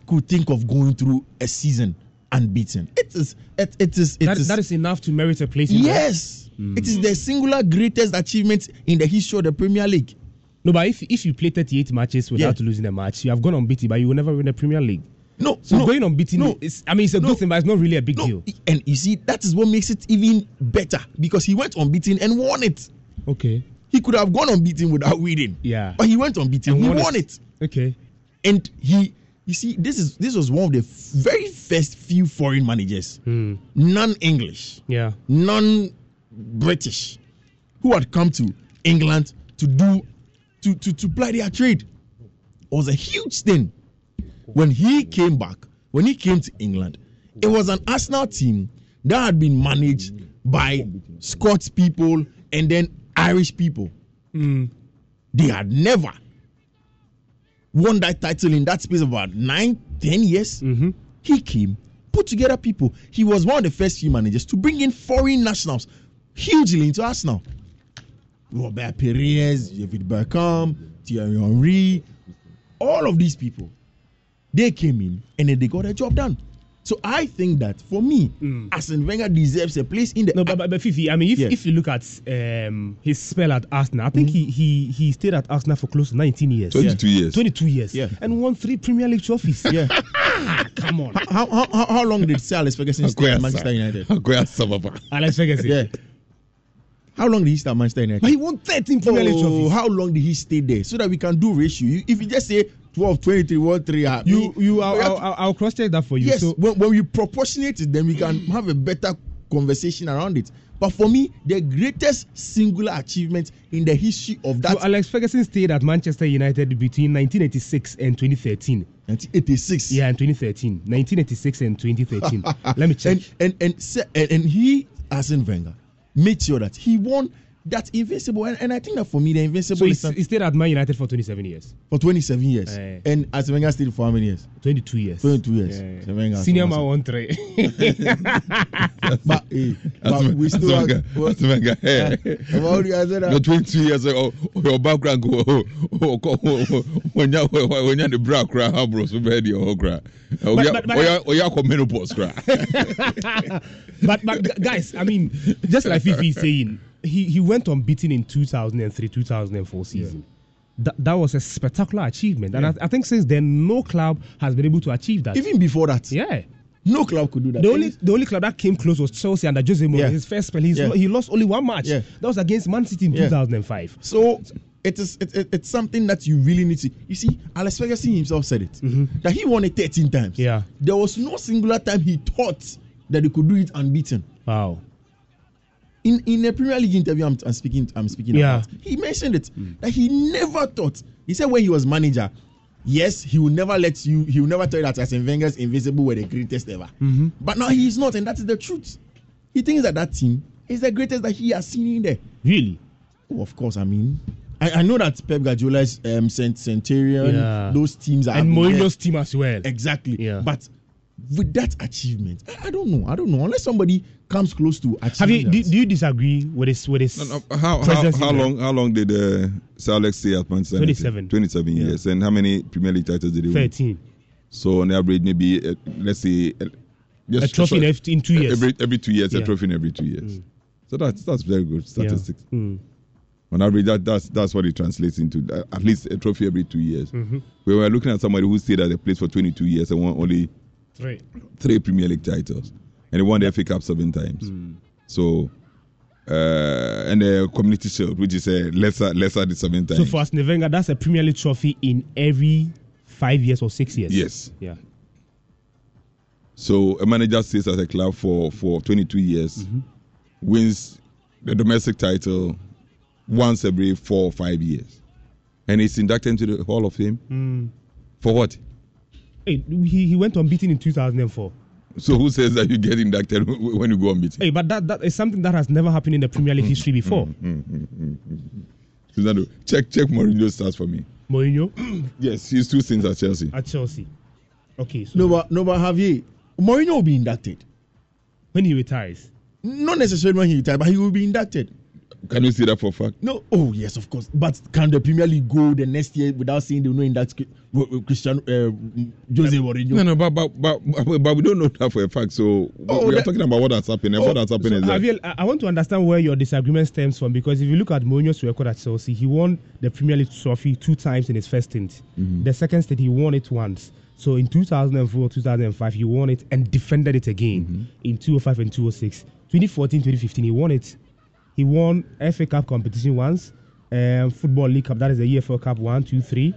could think of going through a season unbeaten. It is, it, it is, it
That,
is-
that is enough to merit a place.
Yes, it is the singular greatest achievement in the history of the Premier League.
No, but if, if you play 38 matches without losing a match, you have gone unbeaten, but you will never win the Premier League.
No,
So
no,
going unbeaten,
no,
is, I mean, it's a good thing, but it's not really a big deal.
And you see, that is what makes it even better because he went unbeaten and won it.
Okay.
He could have gone unbeaten without winning.
Yeah.
But he went unbeaten.
And
he
won
won,
it.
it.
Okay.
And he, you see, this is this was one of the very first few foreign managers, hmm. non-English,
Yeah.
non-British, who had come to England to do to to to play their trade. It was a huge thing. When he came back, when he came to England, it was an Arsenal team that had been managed by Scots people and then Irish people. Hmm. They had never won that title in that space of about nine, ten years. Mm-hmm. He came, put together people. He was one of the first few managers to bring in foreign nationals hugely into Arsenal. Robert Pires, David Beckham, Thierry Henry, all of these people, they came in and then they got a job done. So I think that for me, Arsene Wenger deserves a place in the.
No, but, but, but Fifi, I mean, if,
Yeah.
if you look at um, his spell at Arsenal, I think he, he he stayed at Arsenal for close to 19 years.
22 years.
22 years.
Yeah.
And won three Premier League trophies.
Yeah.
Come on.
How, how, how, how long did Sir Alex Ferguson stay at Manchester United?
Akoya Sababa.
Alex Ferguson.
Yeah. How long did he stay at Manchester United?
But he won 13 Premier League
Oh,
trophies.
how long did he stay there? So that we can do ratio. If you just say 12, 23, 1, 3, ah,
You,
we-
you, I'll, I'll, I'll, cross check that for you.
yes,
So,
when, when we proportionate it, then we can have a better conversation around it. But for me, the greatest singular achievement in the history of that
so Alex Ferguson stayed at Manchester United between 1986 and 2013.
1986.
Yeah, and 2013. 1986 and 2013. Let me check.
And and and, and, and he, Arsene Wenger, made sure that he won that invincible. And, and I think that for me, the invincible
so he,
is some-
he stayed at Man United for 27 years.
for 27 years.
Eh.
And Arsene Wenger stayed for how many years?
22 years.
22 years.
Yeah, yeah.
Arsene Wenger has
Senior
won
man
some-
won three.
but, eh, but we still have.
That's Wenger. Hey.
About the other-
No, 20 years ago, oh, your background go, oh, oh, oh, oh, when you when you the bra cry, how bro, so bad your whole cry. Oh,
But-
yeah,
but- but-
oh, yeah, oh, yeah, come menopause cry.
but but gu- guys, I mean, just like Fifi is saying, he he went on unbeaten in 2003 2004 season. That, that was a spectacular achievement, and I, I think since then, no club has been able to achieve that.
Even before that,
yeah,
no club could do that.
the only the only club that came close was Chelsea under Jose Mourinho.
Yeah.
His first spell,
Yeah.
he lost only one match.
Yeah.
That was against Man City in
Yeah.
2005.
So it is it, it- it's something that you really need to. You see, Alex Ferguson himself said it mm-hmm. that he won it 13 times.
Yeah.
There was no singular time he thought that he could do it unbeaten.
Wow.
In in a Premier League interview, I'm, I'm speaking. I'm speaking
Yeah.
about. He mentioned it that he never thought. He said when he was manager, yes, he will never let you. He will never tell you that Arsene Wenger's Invincible were the greatest ever.
Mm-hmm.
But now he is not, and that is the truth. He thinks that that team is the greatest that he has seen in there.
Really?
Oh, of course. I mean, I, I know that Pep Guardiola's um, Cent- Centurion,
Yeah.
those teams are
And Mourinho's team as well.
Exactly. Yeah. But with that achievement, I, I don't know. I don't know unless somebody comes close to.
Have you? Do, do you disagree with this? With this?
How, how, how long how long did uh, Sir Alex stay at Manchester? United?
27.
27 years. And how many Premier League titles did he win?
13.
So on average, maybe uh, let's say uh,
A trophy in in two years.
Every every two years, a trophy in every two years. So that's that's very good statistics.
Mm.
On average, that, that's that's what it translates into. uh, At least a trophy every two years.
Mhm.
We were looking at somebody who stayed at a place for 22 years and won only
Three.
three Premier League titles, and he won the FA Cup seven times.
Hmm.
So, uh, and the Community Shield, which is a lesser lesser the seven times.
So for Arsene Wenger, that's a Premier League trophy in every five years or six years.
Yes.
Yeah.
So a manager stays at a club for for 22 years,
Mm-hmm.
wins the domestic title once every four or five years, and he's inducted into the Hall of Fame
Mm.
for what?
Hey, he, he went unbeaten in 2004.
So who says that you get inducted when you go unbeaten?
Hey, but that, that is something that has never happened in the Premier League history before.
Mm, mm, mm, Susano, check check Mourinho's stats for me.
Mourinho
Yes, he's two stints at Chelsea.
at Chelsea. Okay, so
No, but no, but have you? Mourinho will be inducted
when he retires.
Not necessarily when he retires, but he will be inducted.
Can you see that for a fact?
No, oh yes, of course. But can the Premier League go the next year without seeing the not induct Cri- uh, uh, Jose Mourinho?
No, no, but but, but but we don't know that for a fact. So we-
Oh,
we are
that-
talking about what has happened. And what has happened is that
Javier, I I want to understand where your disagreement stems from because if you look at Mourinho's record at Chelsea, he won the Premier League trophy two times in his first stint.
Mhm.
The second stint, he won it once. So in 2004, 2005, he won it and defended it again
Mm-hmm.
in 2005 and 2006. 2014, 2015, he won it. He won FA Cup competition once, um, Football League Cup, that is the EFL Cup one, two, three,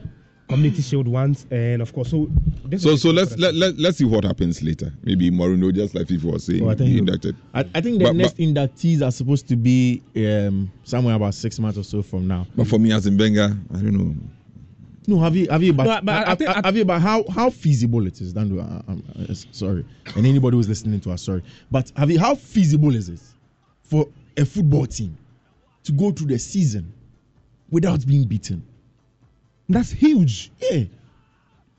Community Shield once, and of course, so this
so
is-
so let's let, let let's see what happens later. Maybe Mourinho, just like FIFA was saying,
Oh, I think
be
he-
inducted.
I, I think the
But-
next
but-
inductees are supposed to be um, somewhere about six months or so from now.
But for me as in Benga, I don't know.
No, have you have you about,
No, but I
have,
think- I-
have you but how how feasible it is? Dandu, I, I'm, sorry, and anybody who's listening to us, sorry, but have you how feasible is it for a football team to go through the season without being beaten?
That's huge.
Yeah.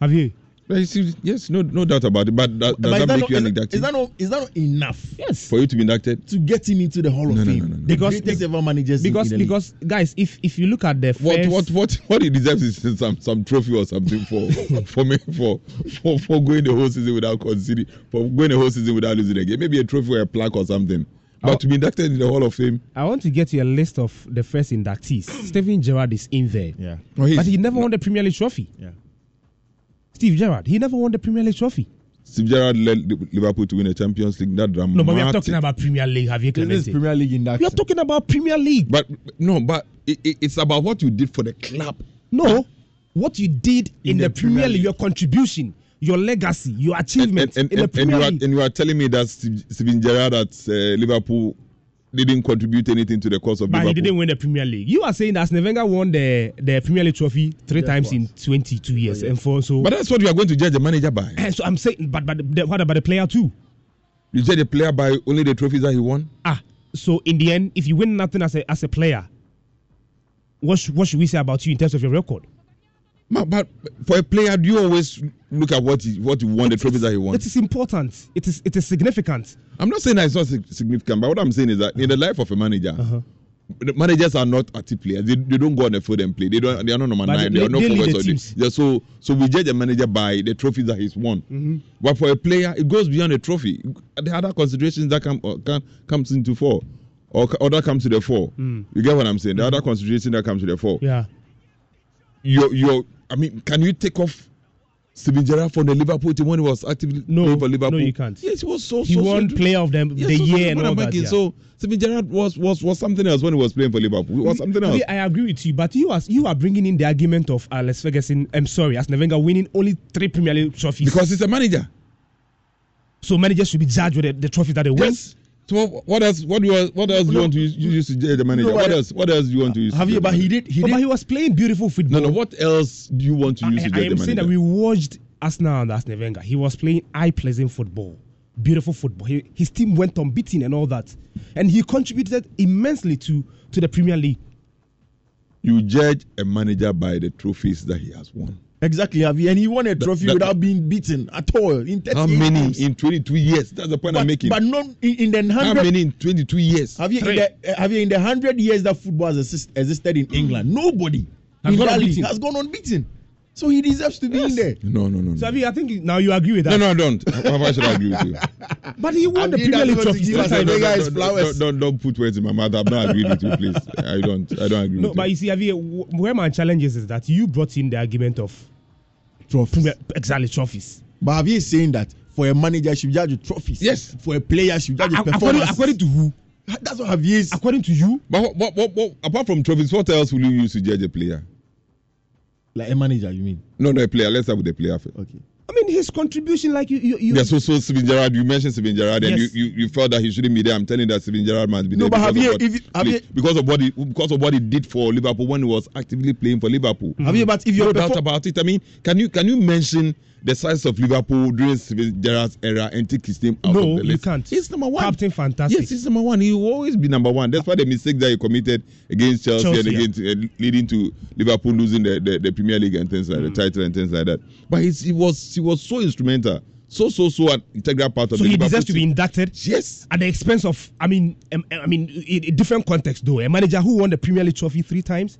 Have you?
But you see, yes, no no doubt about it. But that, does
But
that
is
make
not,
you an
is,
inductee?
is that not is that not enough?
Yes.
for you to be inducted?
To get him into the Hall of
No, no,
Fame,
no, no, no.
the
Because-
greatest ever managers in-
because
in
because guys, if if you look at the
What what what what he deserves is some some trophy or something for for me for for for going the whole season without conceding for going the whole season without losing a game. Maybe a trophy or a plaque or something. But
Oh.
to be inducted in the Hall of Fame,
I want to get you a list of the first inductees. Hmm. Steven Gerrard is in there.
Yeah.
Oh,
but he never won the Premier League trophy.
Yeah.
Steve Gerrard, he never won the Premier League trophy.
Steve Gerrard led Liverpool to win a Champions League. That dramatic.
No, but we are talking about Premier League. Have you
This is
Clemente?
Premier League
We are talking about Premier League.
But no, but it, it, it's about what you did for the club.
No, what you did in, the, Premier League, your contribution, your legacy, your achievement
and, and,
in the
and, and
Premier
you are,
League.
and you are telling me that Steve- Steven Gerrard at uh, Liverpool didn't contribute anything to the cause of
but
Liverpool.
he didn't win the Premier League. You are saying that Wenger won the, the Premier League trophy three
Yeah,
times in 22 years. And for so,
But that's what you are going to judge the manager by.
and so I'm saying, but but the, what about the player too?
You judge the player by only the trophies that he won.
Ah, so in the end, if you win nothing as a as a player, what sh- what should we say about you in terms of your record?
But, for a player, do you always look at what he what he won, the trophies that he won?
It is important. It is it is significant.
I'm not saying that it's not significant, but what I'm saying is that in the life of a manager,
Uh-huh.
the managers are not active players. They, they don't go on the field and play. They don't. They are not number
But
nine.
they-
They, are not forwards.
the teams.
Yeah, so so we judge a manager by the trophies that he's won.
Mm-hmm.
But for a player, it goes beyond a trophy. The other considerations that come uh, can, comes into four, or, or that comes to the four.
Mm.
You get what I'm saying? The other consideration that comes to the four.
Yeah.
Your your. I mean, can you take off? Steven Gerrard from the Liverpool team when he was actively
No,
playing for Liverpool.
no, you can't.
Yes, he was so.
He
so,
won
so,
player of the,
Yes,
the
so- so
year and all
I'm
that. yeah.
So Steven Gerrard was was was something else when he was playing for Liverpool. He was something else.
I agree with you, but you are you are bringing in the argument of Alex Ferguson. I'm sorry, as Wenger winning only three Premier League trophies
Because he's a manager.
So managers should be judged with the, the trophy that they win.
Yes. So what else? What do you what else do you
No.
want to use, use to judge the manager?
No,
what else? What else do you want to use? to
Have you?
judge
But he did. He
but
did.
he was playing beautiful football.
No, no. What else do you want to use
I,
to
I
judge
am
the
saying that we watched Arsenal and Arsene Wenger. He was playing eye pleasing football, beautiful football. He, his team went unbeaten and all that, and he contributed immensely to to the Premier League.
You judge a manager by the trophies that he has won.
Exactly, have you? And he won a trophy
that-
without being beaten at all in 38
How many
games.
in 22 years? That's the point
but,
I'm making.
But not in, in the
How many in 22 years?
Have you, in the, uh, have you in the hundred years that football has exist, existed in England? Nobody
Has
in
gone
that
unbeaten.
has gone unbeaten. So he deserves to be in there.
No, no, no. no.
So Avi, I think now you agree with that.
No, no, I don't. How why should I agree with you?
But he won the Premier League
what
trophy.
he gives
That's
us
how
a
he-
big
don't, don't,
flowers.
don't, don't, don't put words in my mouth. I'm not agreeing with you, please. I don't. I don't agree with you.
No,
with
but
you.
you see, Avi, where my challenge is is that you brought in the argument of
Trophies.
exactly trophies.
But have you saying that for a manager, you should judge with trophies?
Yes.
For a player, you should judge with
A- according,
performance.
according to who?
That's what Javier is.
According to you?
But what, what, what, what, apart from trophies, what else will you use to judge a player?
Like a manager, you mean?
No, no, a player. Let's start with the player first.
Okay.
I mean, his contribution, like you, you, you
Yeah, so so Steven Gerrard, you mentioned Steven Gerrard, and
Yes.
you, you, you felt that he shouldn't be there. I'm telling you that Steven Gerrard must be
No,
there
but
have
you,
of what,
if you-
please,
Javier-
because of what he because of what he did for Liverpool when he was actively playing for Liverpool.
Have you? but if you're
no doubt about it. I mean, can you can you mention the size of Liverpool during Steven Gerrard's era and take his name out
No,
of the
you can't.
He's number one.
Captain Fantastic.
Yes, he's number one. He will always be number one. That's why the mistake that he committed against Chelsea,
Chelsea,
and
yeah.
against uh, leading to Liverpool losing the, the, the Premier League and things like
Mm.
the title and things like that. But he's, he was he was so instrumental, so so so an integral part of the.
So
the
he
Liverpool
deserves to be inducted.
Yes.
At the expense of, I mean, um, I mean, in a different context though. A manager who won the Premier League trophy three times.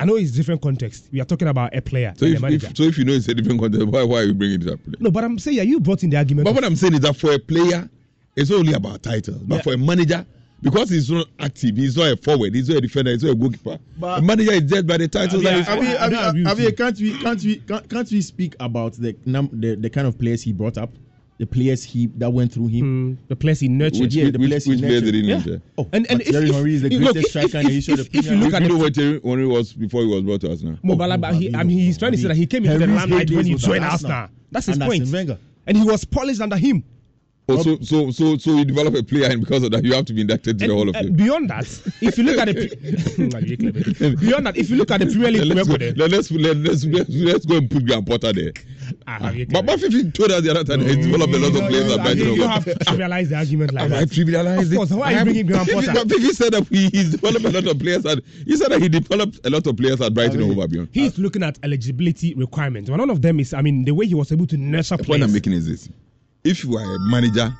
I know it's different context. We are talking about a player
So
and a
if,
manager.
if so if you know it's a different context, why why are you bringing it up?
no, but I'm saying yeah, you brought in the argument.
But what I'm saying is that for a player, it's only about titles. But
Yeah.
for a manager, because he's not active, he's not a forward, he's not a defender, he's not a goalkeeper.
But-
a manager is dead by the titles
Yeah,
that
I mean,
Javier,
don't agree
Javier,
with you.
Javier, can't we can't we can't, can't we speak about the, num- the the kind of players he brought up, the players he that went through him?
Mm, the players he nurtured.
Which,
yeah,
which,
the
which,
players he
which players
nurtured.
did he
Yeah. Oh, and and
But Thierry Henry is the
look,
greatest
if-
striker in the
if-
history of
if-
the
if you
Premier
look
You
at
know
the
what Thierry Henry was before he was brought to us now?
Mo, but, he, I mean, he's trying to say that he came into the limelight when he joined
Arsenal.
Arsenal. That's his point. And he was polished under him.
Oh, so, so, so, so you develop a player, and because of that, you have to be inducted to the
And,
Hall of
uh,
Fame.
beyond that, if you look at the beyond that, if you look at the Premier League
let's, go, let's, let, let's, let's, let's go and put Graham Potter there.
Ah,
But But Fifi told us the other time that he developed a lot of players at
I
Brighton.
think you have to trivialize the argument like
Have I
that.
trivialized
Of
it?
course, why are you
I
bringing Graham Potter?
But Fifi said that he, he's developed a lot of players. At, he said that he developed a lot of players at Brighton and over beyond.
He's looking at eligibility requirements. One of them is, I mean, the way he was able to nurture
The point
players.
I'm making is this: if you are a manager,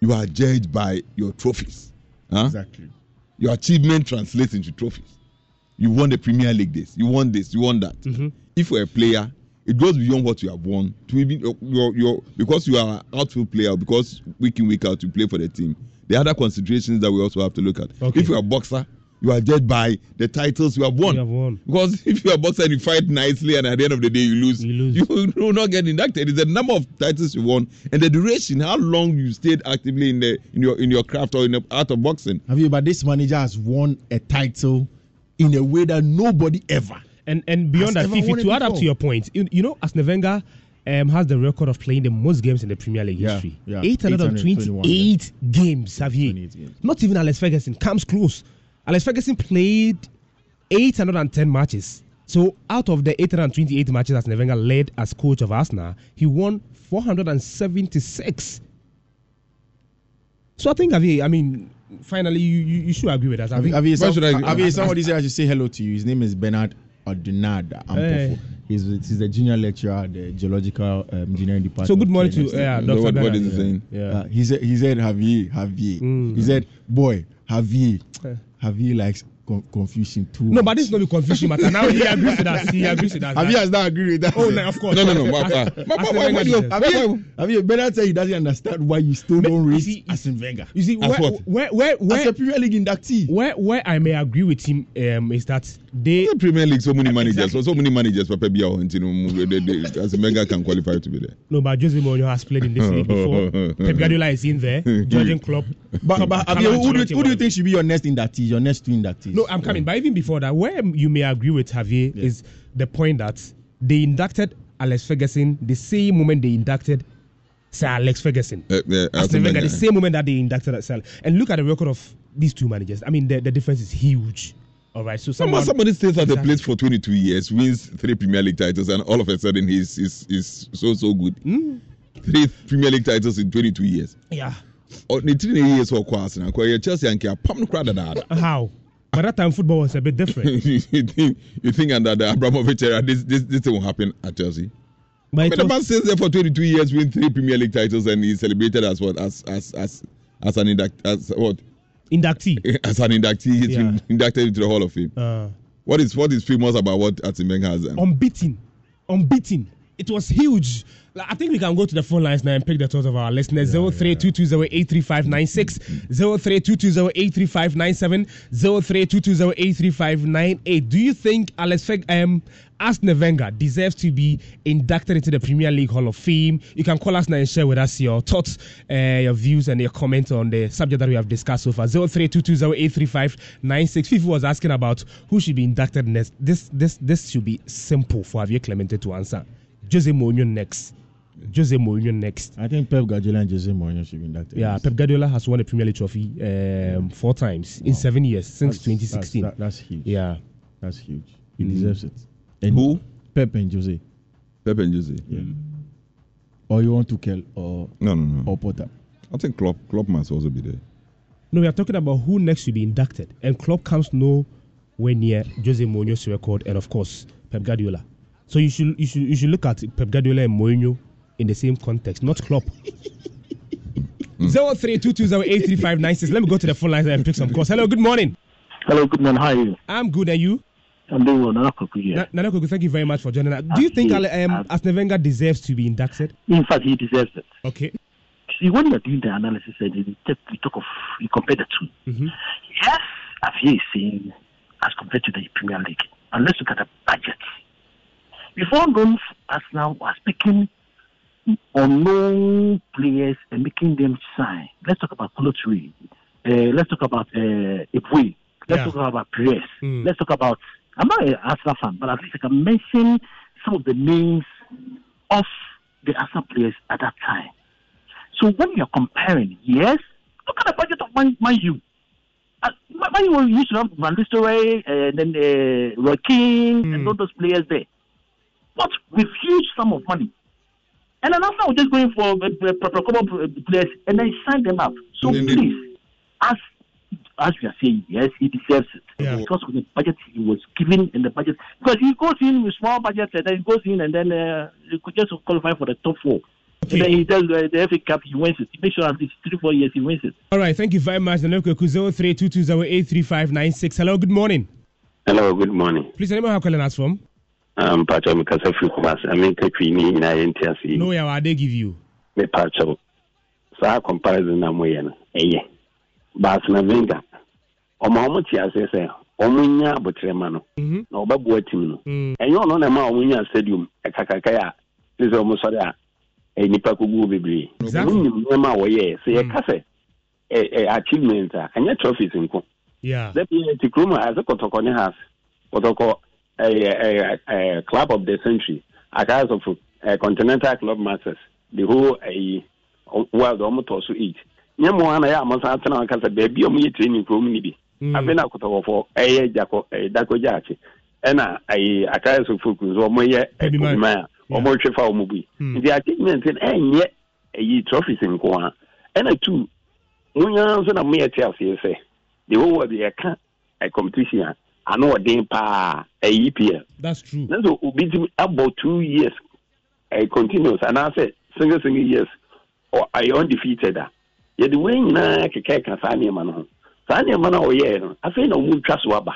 you are judged by your trophies. Huh?
Exactly.
Your achievement translates into trophies. You won the Premier League this, you won this, you won that.
Mm-hmm.
If you're a player, it goes beyond what you have won to even your, your, because you are an outfield player, because week in, week out you play for the team. The other considerations that we also have to look at.
Okay.
If you're a boxer, you are judged by the titles you have won.
You have won.
Because if you're a boxer and you fight nicely and at the end of the day you lose,
You lose.
you will not get inducted. It's the number of titles you won and the duration, how long you stayed actively in the in your in your craft or in the art of boxing.
Javier, but this manager has won a title in a way that nobody ever.
And and beyond
Has
that,
ever
Fifi,
won it
to add up to your point, you, you know, Arsene Wenger um, has the record of playing the most games in the Premier League
Yeah,
history.
yeah.
828 games, Xavier.
28 games.
Not even Alex Ferguson comes close. Alex Ferguson played 810 matches. So out of the 828 matches Arsene Wenger led as coach of Arsenal, he won 476. So I think, Javier, I mean, finally, you, you, you should agree with us. I think,
Javier,
Why
some,
should
somebody said I should say hello to you. His name is Bernard Odunada
Hey.
He's, he's the junior lecturer at the geological um, engineering department.
so good morning to
KNUST.
uh,
So
Dr.
what- what
Bernard.
is he saying?
Yeah.
Uh, he said he said Javier Javier.
Mm.
He said boy Javier
Eh.
Javier likes con- confusion too.
No,
much.
but this is not the confusion matter. Now he agrees with us. He agrees with us.
Javier has not agreed with that.
Oh, no, of course.
No, no, no. but- but- but- but why- why you-
Wenger
why-
deserves-
why-
Javier Bernard said he doesn't understand why you still don't
you
rate
see-
Arsene Wenger
You see,
As
where, where, where,
as a
where,
Premier League inductee.
where, where I may agree with him um, is that they.
The Premier League, so many managers, so, so many managers, Papa Bia, you know, they- they- as a mega can qualify to be there.
No, but Jose Mourinho has played in this league before. Pep Guardiola is in there. Jurgen Klopp.
But, but
Carlo
Javier, who, do you, who do you think should be your next inductee? Your next two inductees?
No, I'm coming. But even before that, where you may agree with Javier is the point that they inducted Alex Ferguson the same moment they inducted Sir Alex Ferguson.
Uh,
Arsene Wenger, the same moment that they inducted Sir. And look at the record of these two managers. I mean, the, the difference is huge. All right, so
Someone,
someone,
somebody stays at a
Exactly.
place for 22 years, wins three Premier League titles, and all of a sudden he's he's, he's so so good.
Hmm?
Three Premier League titles in 22 years.
Yeah.
Ne tiri ne years for Arsenal. Kwa Chelsea and Kia pam no crowd dada.
How? By that time, football was a bit different.
you think you think under the Abramovich era this this this thing will happen at Chelsea?
But
I mean, the man stays there for 22 years, win three Premier League titles, and he's celebrated as what as as as as an induct as what
inductee
as an inductee. He's
Yeah.
been inducted into the Hall of Fame.
Uh,
what is what is famous about what Wenger has done?
unbeaten, unbeaten. It was huge. I think we can go to the phone lines now and pick the thoughts of our listeners. Zero three two two zero eight three five nine six, zero three two two zero eight three five nine seven, zero three two two zero eight three five nine eight. Do you think Alex Feg, um, Arsene Wenger deserves to be inducted into the Premier League Hall of Fame? You can call us now and share with us your thoughts, uh, your views, and your comments on the subject that we have discussed so far. Zero three two two zero eight three five nine six. Fifi was asking about who should be inducted next. This this this should be simple for Javier Clemente to answer. Jose Mourinho next. Jose Mourinho next.
I think Pep Guardiola and Jose Mourinho should be inducted.
Yeah, Pep Guardiola has won a Premier League trophy um, four times in seven years since
That's-
2016.
That's, that- that's huge.
Yeah.
That's huge. He
Mm.
deserves it. And
Who?
Pep and Jose.
Pep and Jose.
Yeah. Or you want to kill or
No, no, no.
or Potter.
I think Klopp Klopp must also be there.
No, we are talking about who next should be inducted, and Klopp comes nowhere near Jose Mourinho's record, and of course Pep Guardiola. So you should you should you should look at Pep Guardiola and Mourinho in the same context, not Klopp. Zero three two two zero eight three five nine six. Let me go to the phone lines and pick some calls. Hello, good morning.
Hello, good morning. How are you?
I'm good, and you?
I'm doing well. Nana here.
Na- Nana thank you very much for joining us. Do you think um, Arsene Wenger deserves to be inducted?
In fact, he deserves it.
Okay.
See, when you're doing the analysis and you, take, you talk of, you compare the 2
Mm-hmm.
Yes, Afie is saying as compared to the Premier League. And let's look at the budget. Before known Arsenal was picking unknown players and making them sign. Let's talk about Colotri. Uh, let's talk about uh, Ipwe. Let's
Yeah.
talk about Perez.
Mm.
Let's talk about. I'm not an Arsenal fan, but at least I can mention some of the names of the Arsenal players at that time. So when you're comparing, yes, look at the budget of Man, Man U. Uh, Man U used to have Van Nistelrooy and then uh, Roy Keane and all those players there, but with huge sum of money. And then after, we're just going for uh, uh, proper couple of players and then sign them up. So please, as as we are saying, yes, he deserves it because of the budget he was given and the budget. Because he goes in with small budget and then he goes in and then uh, he could just qualify for the top four. And then he does uh, the FA Cup, he wins it. He makes sure at least three, four years he wins it.
All right, thank you very much. Nana Kweku, zero three two two zero eight three five nine six. Hello, good morning.
Hello, good morning.
Please, tell me how calling us from.
Um, Pacho Mikasa Fukumas. I mean, Kakri ni na yenti asi.
No, yeah, what they give you.
Me Pacho. Saa comparison na mo yɛ no, ɛyɛ. Baasi na Venga. Ɔmo a ɔmo te ase sɛ, ɔmo nya abotire no, na ɔbɛboa tim no. Ɛnyɛ ɔno na ɛma ɔmo nya stadium ɛkakaka a, te sɛ ɔmo sɔre a, ɛyɛ nipa kogu bebree.
Exactly.
Ɔmo nim nneɛma a wɔyɛ. Sɛ yɛka sɛ, ɛ ɛ achievement a, ɛnyɛ trophies nko.
Yeah.
That means the Kruma as a Kotoko ne has Kotoko a, a, a, a club of the century, a guys of a continental club masters, the whole a world almost also eat. Nyɛ mo ana yɛ a mo san tena kasa baabi a mo yɛ training kurom ni bi. Afei na Kotoko ɛyɛ jako ɛyɛ dako gyaakye ɛna ɛyɛ akayɛ so folk nso ɔmo yɛ ɛkuma a ɔmo hwɛ fa ɔmo bi. Nti achievement no ɛnyɛ ɛyi trophies nko a ɛna two mo nyinaa nso na mo yɛ te aseɛ sɛ the whole world yɛka a competition a ano ɔden paa ɛyɛ EPL.
That's true.
na so obi ti abɔ two years ɛyɛ continuous anaasɛ single single years ɔ ɛyɛ undefeated a yɛde wɔn nyinaa keka ɛka saa nneɛma no ho saa nneɛma no a ɔyɛɛ no afei na ɔmo twa so aba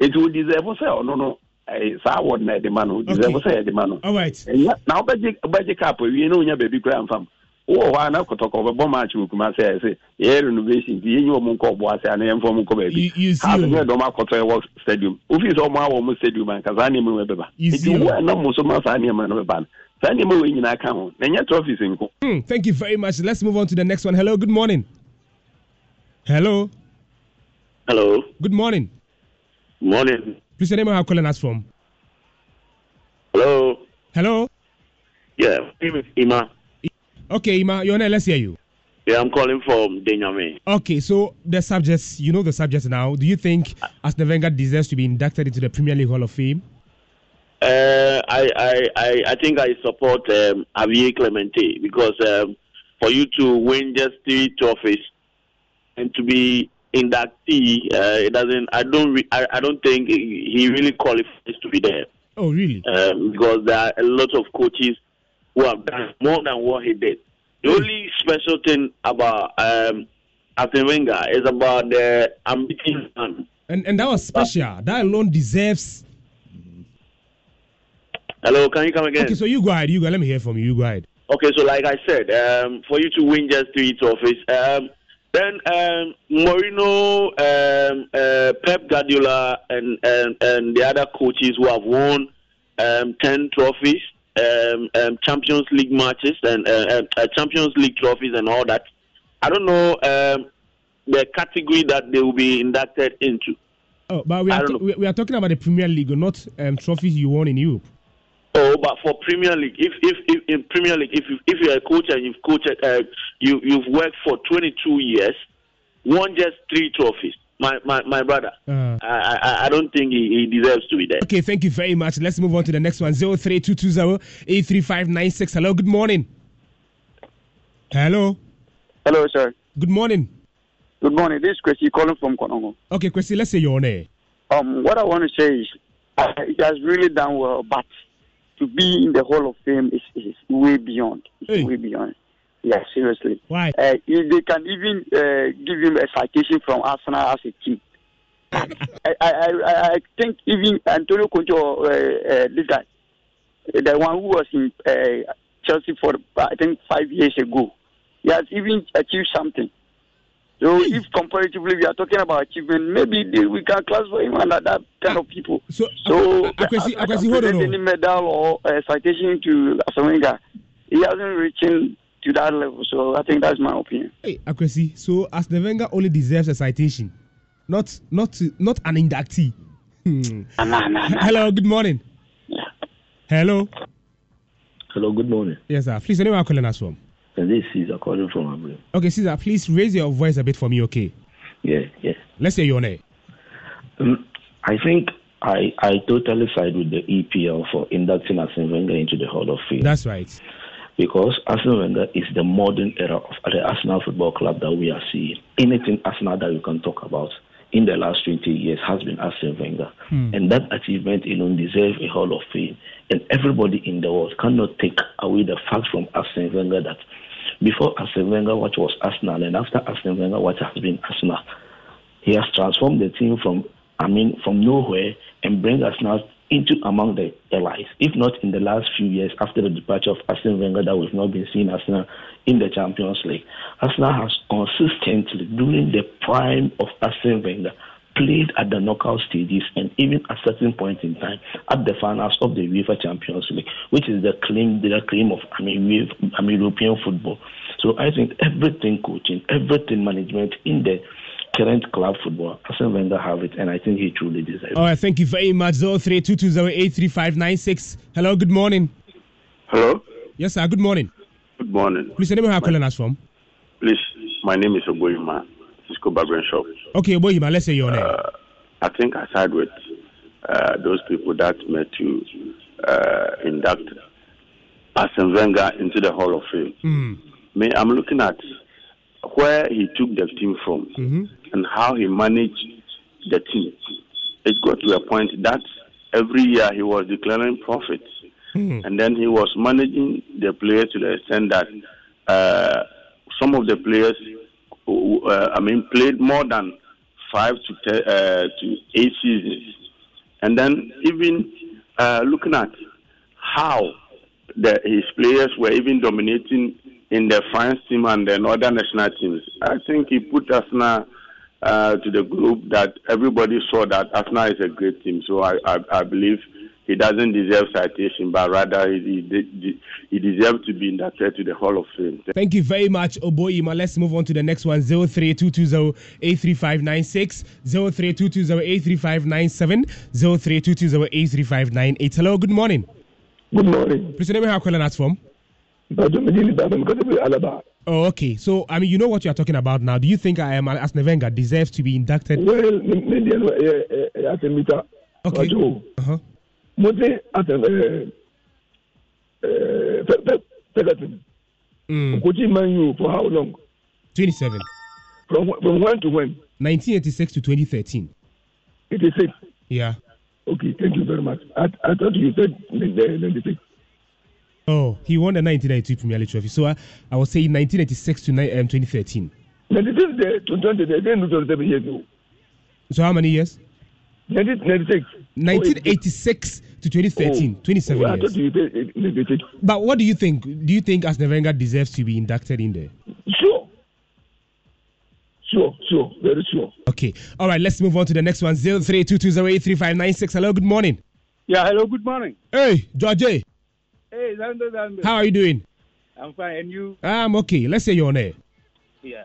eti o deserve sɛ ɔno no ɛyɛ saa award na yɛde ma no o deserve sɛ yɛde ma no.
All right.
na wobɛgye wobɛgye cap awie na onya baabi koraa mfam wowɔ hɔ a na kɔtɔkɔ wobɛbɔ match wɔ kuma sɛ sɛ yɛyɛ renovation nti yɛnyi wɔ mo nkɔ ɔboa sɛ ana yɛmfa mo nkɔ baabi
you see
Half
o. oh.
nyɛ dɔm akɔtɔ ɛwɔ stadium wofii sɛ ɔmo awɔ mo stadium anka saa nneɛma no bɛba nti wo a na mo so ma saa nneɛma no bɛba no saa nneɛma wɔ nyinaa ka ho na ɛnyɛ trophies nko
Hmm, thank you very much. Let's move on to the next one. Hello, good morning. Hello,
Hello.
good morning.
Morning.
Please, tell me how calling us from.
Hello.
Hello.
Yeah, my name is Ima.
Okay, Ima, your name, let's hear you.
Yeah, I'm calling from Denyame.
Okay, so the subjects, you know the subjects now. Do you think Arsene Wenger deserves to be inducted into the Premier League Hall of Fame?
Uh, I, I, I, I think I support um, Javier Clemente because um, for you to win just three trophies and to be inductee, uh, it doesn't. I don't. Re- I, I don't think he he really qualifies to be there.
Oh, really?
um, because there are a lot of coaches who have done more than what he did. The only special thing about um, Arsene Wenger is about the unbeaten man.
And and that was special. That alone deserves.
Hello, can you come again?
Okay, so you go ahead. You go. Let me hear from you. You go ahead.
Okay, so like I said, um, for you to win just three trophies, um, then um, Mourinho, um, uh, Pep Guardiola, and, and and the other coaches who have won um, ten trophies, um, um, Champions League matches, and uh, uh, Champions League trophies, and all that. I don't know um, the category that they will be inducted into.
Oh, but we are, we are talking about the Premier League, not um, trophies you won in Europe.
Oh, but for Premier League, if if, if in Premier League, if you, if you're a coach and you've coached, uh, you you've worked for 22 years, won just three trophies. My my, my brother,
Uh,
I, I I don't think he, he deserves to be there.
okay, thank you very much. Let's move on to the next one. Zero three two two zero eight three five nine six. Hello, good morning. Hello.
Hello, sir.
Good morning.
Good morning. This is Chrissy calling from Konongo.
Okay, Chrissy, let's say your name.
Um, what I want to say is, uh, he has really done well, but to be in the Hall of Fame is, is way beyond. It's way beyond. Yeah, seriously.
Why?
Uh, they can even uh, give him a citation from Arsenal as a team. I, I, I, think even Antonio Conte, uh, uh, this guy, the one who was in uh, Chelsea for I think five years ago, he has even achieved something. So if comparatively we are talking about achievement, maybe they- we can classify him under that kind of people.
So,
so
Akwesi- Akwesi,
can
hold on,
any medal or uh, citation to Asawenga. He hasn't reached to that level. So I think that's my opinion.
Hey, Akwesi, so as the Wenger only deserves a citation, not not not an inductee. Hmm. Hello, good morning. Yeah. Hello.
Hello, good morning.
Yes, sir. Please, anyone calling us from?
And this is Caesar calling from Abu.
Okay, Caesar, please raise your voice a bit for me, okay?
Yeah, yeah.
Let's hear your name.
Um, I think I I totally side with the EPL for inducting Arsene Wenger into the Hall of Fame.
That's right.
Because Arsene Wenger is the modern era of the Arsenal Football Club that we are seeing. Anything Arsenal that we can talk about in the last 20 years has been Arsene Wenger.
Hmm.
And that achievement alone deserves a Hall of Fame. And everybody in the world cannot take away the fact from Arsene Wenger that before Arsene Wenger, what was Arsenal, and after Arsene Wenger, what has been Arsenal. He has transformed the team from, I mean, from nowhere and bring Arsenal into among the allies. If not in the last few years after the departure of Arsene Wenger, that we've not been seeing Arsenal in the Champions League. Arsenal has consistently, during the prime of Arsene Wenger, played at the knockout stages and even at certain point in time at the finals of the UEFA Champions League, which is the claim the claim of I mean, I mean European football. So I think everything coaching, everything management in the current club football, Arsene Wenger have it, and I think he truly deserves it.
All right, thank you very much. 0322083596. Hello, good morning.
Hello.
Yes, sir, good morning.
Good morning.
Please, anyone calling us from?
Please, my name is Oboyima, Cisco Barbering Shop.
Okay, boy, man, let's say your name.
Uh, I think I side with uh, those people that met you uh, induct Arsene Wenger into the Hall of Fame.
Hmm.
Me, I'm looking at where he took the team from
Mm-hmm.
And how he managed the team. It got to a point that every year he was declaring profits.
Hmm.
and then he was managing the players to the extent that uh, some of the players, uh, I mean, played more than five to ten, uh, to eight seasons, and then even uh, looking at how the, his players were even dominating in the France team and the other national teams. I think he put Arsenal uh, to the group that everybody saw that Arsenal is a great team. So I, I, I believe he doesn't deserve citation, but rather he, he, he deserves to be inducted to the Hall of Fame.
Thank you very much, Oboyima. Let's move on to the next one 0322083596, 0322083597, 0322083598. Hello, good morning.
Good morning.
Please, name how calling us from? Oh, okay. So, I mean, you know what you are talking about now. Do you think I am as Wenger deserves to be inducted?
Well, can meet up.
Okay. Oh.
Uh-huh. At Pegatin.
Uh, uh, mm.
Coaching Man U for how long?
27.
From from when to when?
1986 to 2013.
86.
Yeah.
Okay, thank you very much. I, I thought you said 96.
Oh, he won the 1992 Premier League trophy. So I, I was saying 1986 to um, 2013.
96 the 20, they didn't do 27 years ago.
So how many years?
1996.
1986 to 2013.
Oh.
27
Oh, I
years.
you
But what do you think? Do you think Arsene Wenger deserves to be inducted in there?
Sure. Sure, sure, very sure.
Okay. All right, let's move on to the next one. 0322083596. Hello, good morning.
Yeah, hello, good morning.
Hey, George.
Hey, Zando, Zando.
How are you doing?
I'm fine, and you?
I'm okay. Let's say you're on air.
Yeah.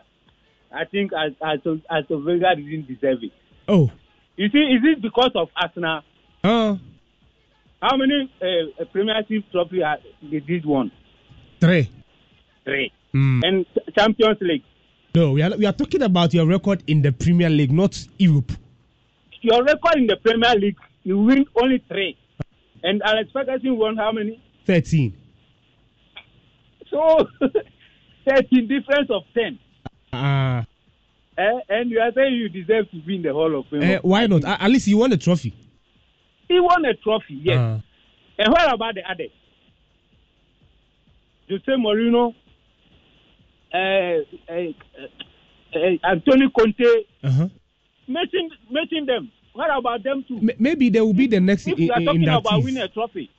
I think as as as didn't deserve it.
Oh.
You see, is it because of Arsenal?
Uh,
How many uh, Premiership trophy are, they did one?
three.
Three.
Mm.
And Champions League.
No, we are, we are talking about your record in the Premier League, not Europe.
Your record in the Premier League, you win only three. And Alex Ferguson won how many?
13.
So, 13 difference of 10.
Uh,
Eh? And you are saying you deserve to be in the Hall of Fame.
eh, why not? At at least you won a trophy.
He won a trophy, yes.
Uh,
And what about the others? Jose Mourinho, uh, uh, uh, Antonio Conte,
uh-huh.
mention, mention them. What about them too?
M- maybe they will be the next
if
in,
you are
in,
talking about winning a trophy,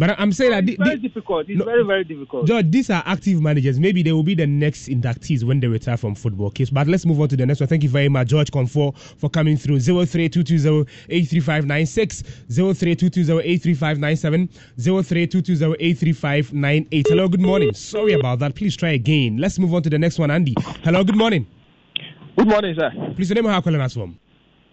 But I'm saying that
it's
the-
very
the-
difficult. It's
No,
very, very difficult.
George, these are active managers. Maybe they will be the next inductees when they retire from football case. But let's move on to the next one. Thank you very much, George Comfort, for coming through. 03220-83596, 03220-83597, 03220-83598. Hello, good morning. Sorry about that. Please try again. Let's move on to the next one, Andy. Hello, good morning.
Good morning, sir.
Please, your name and how calling us from?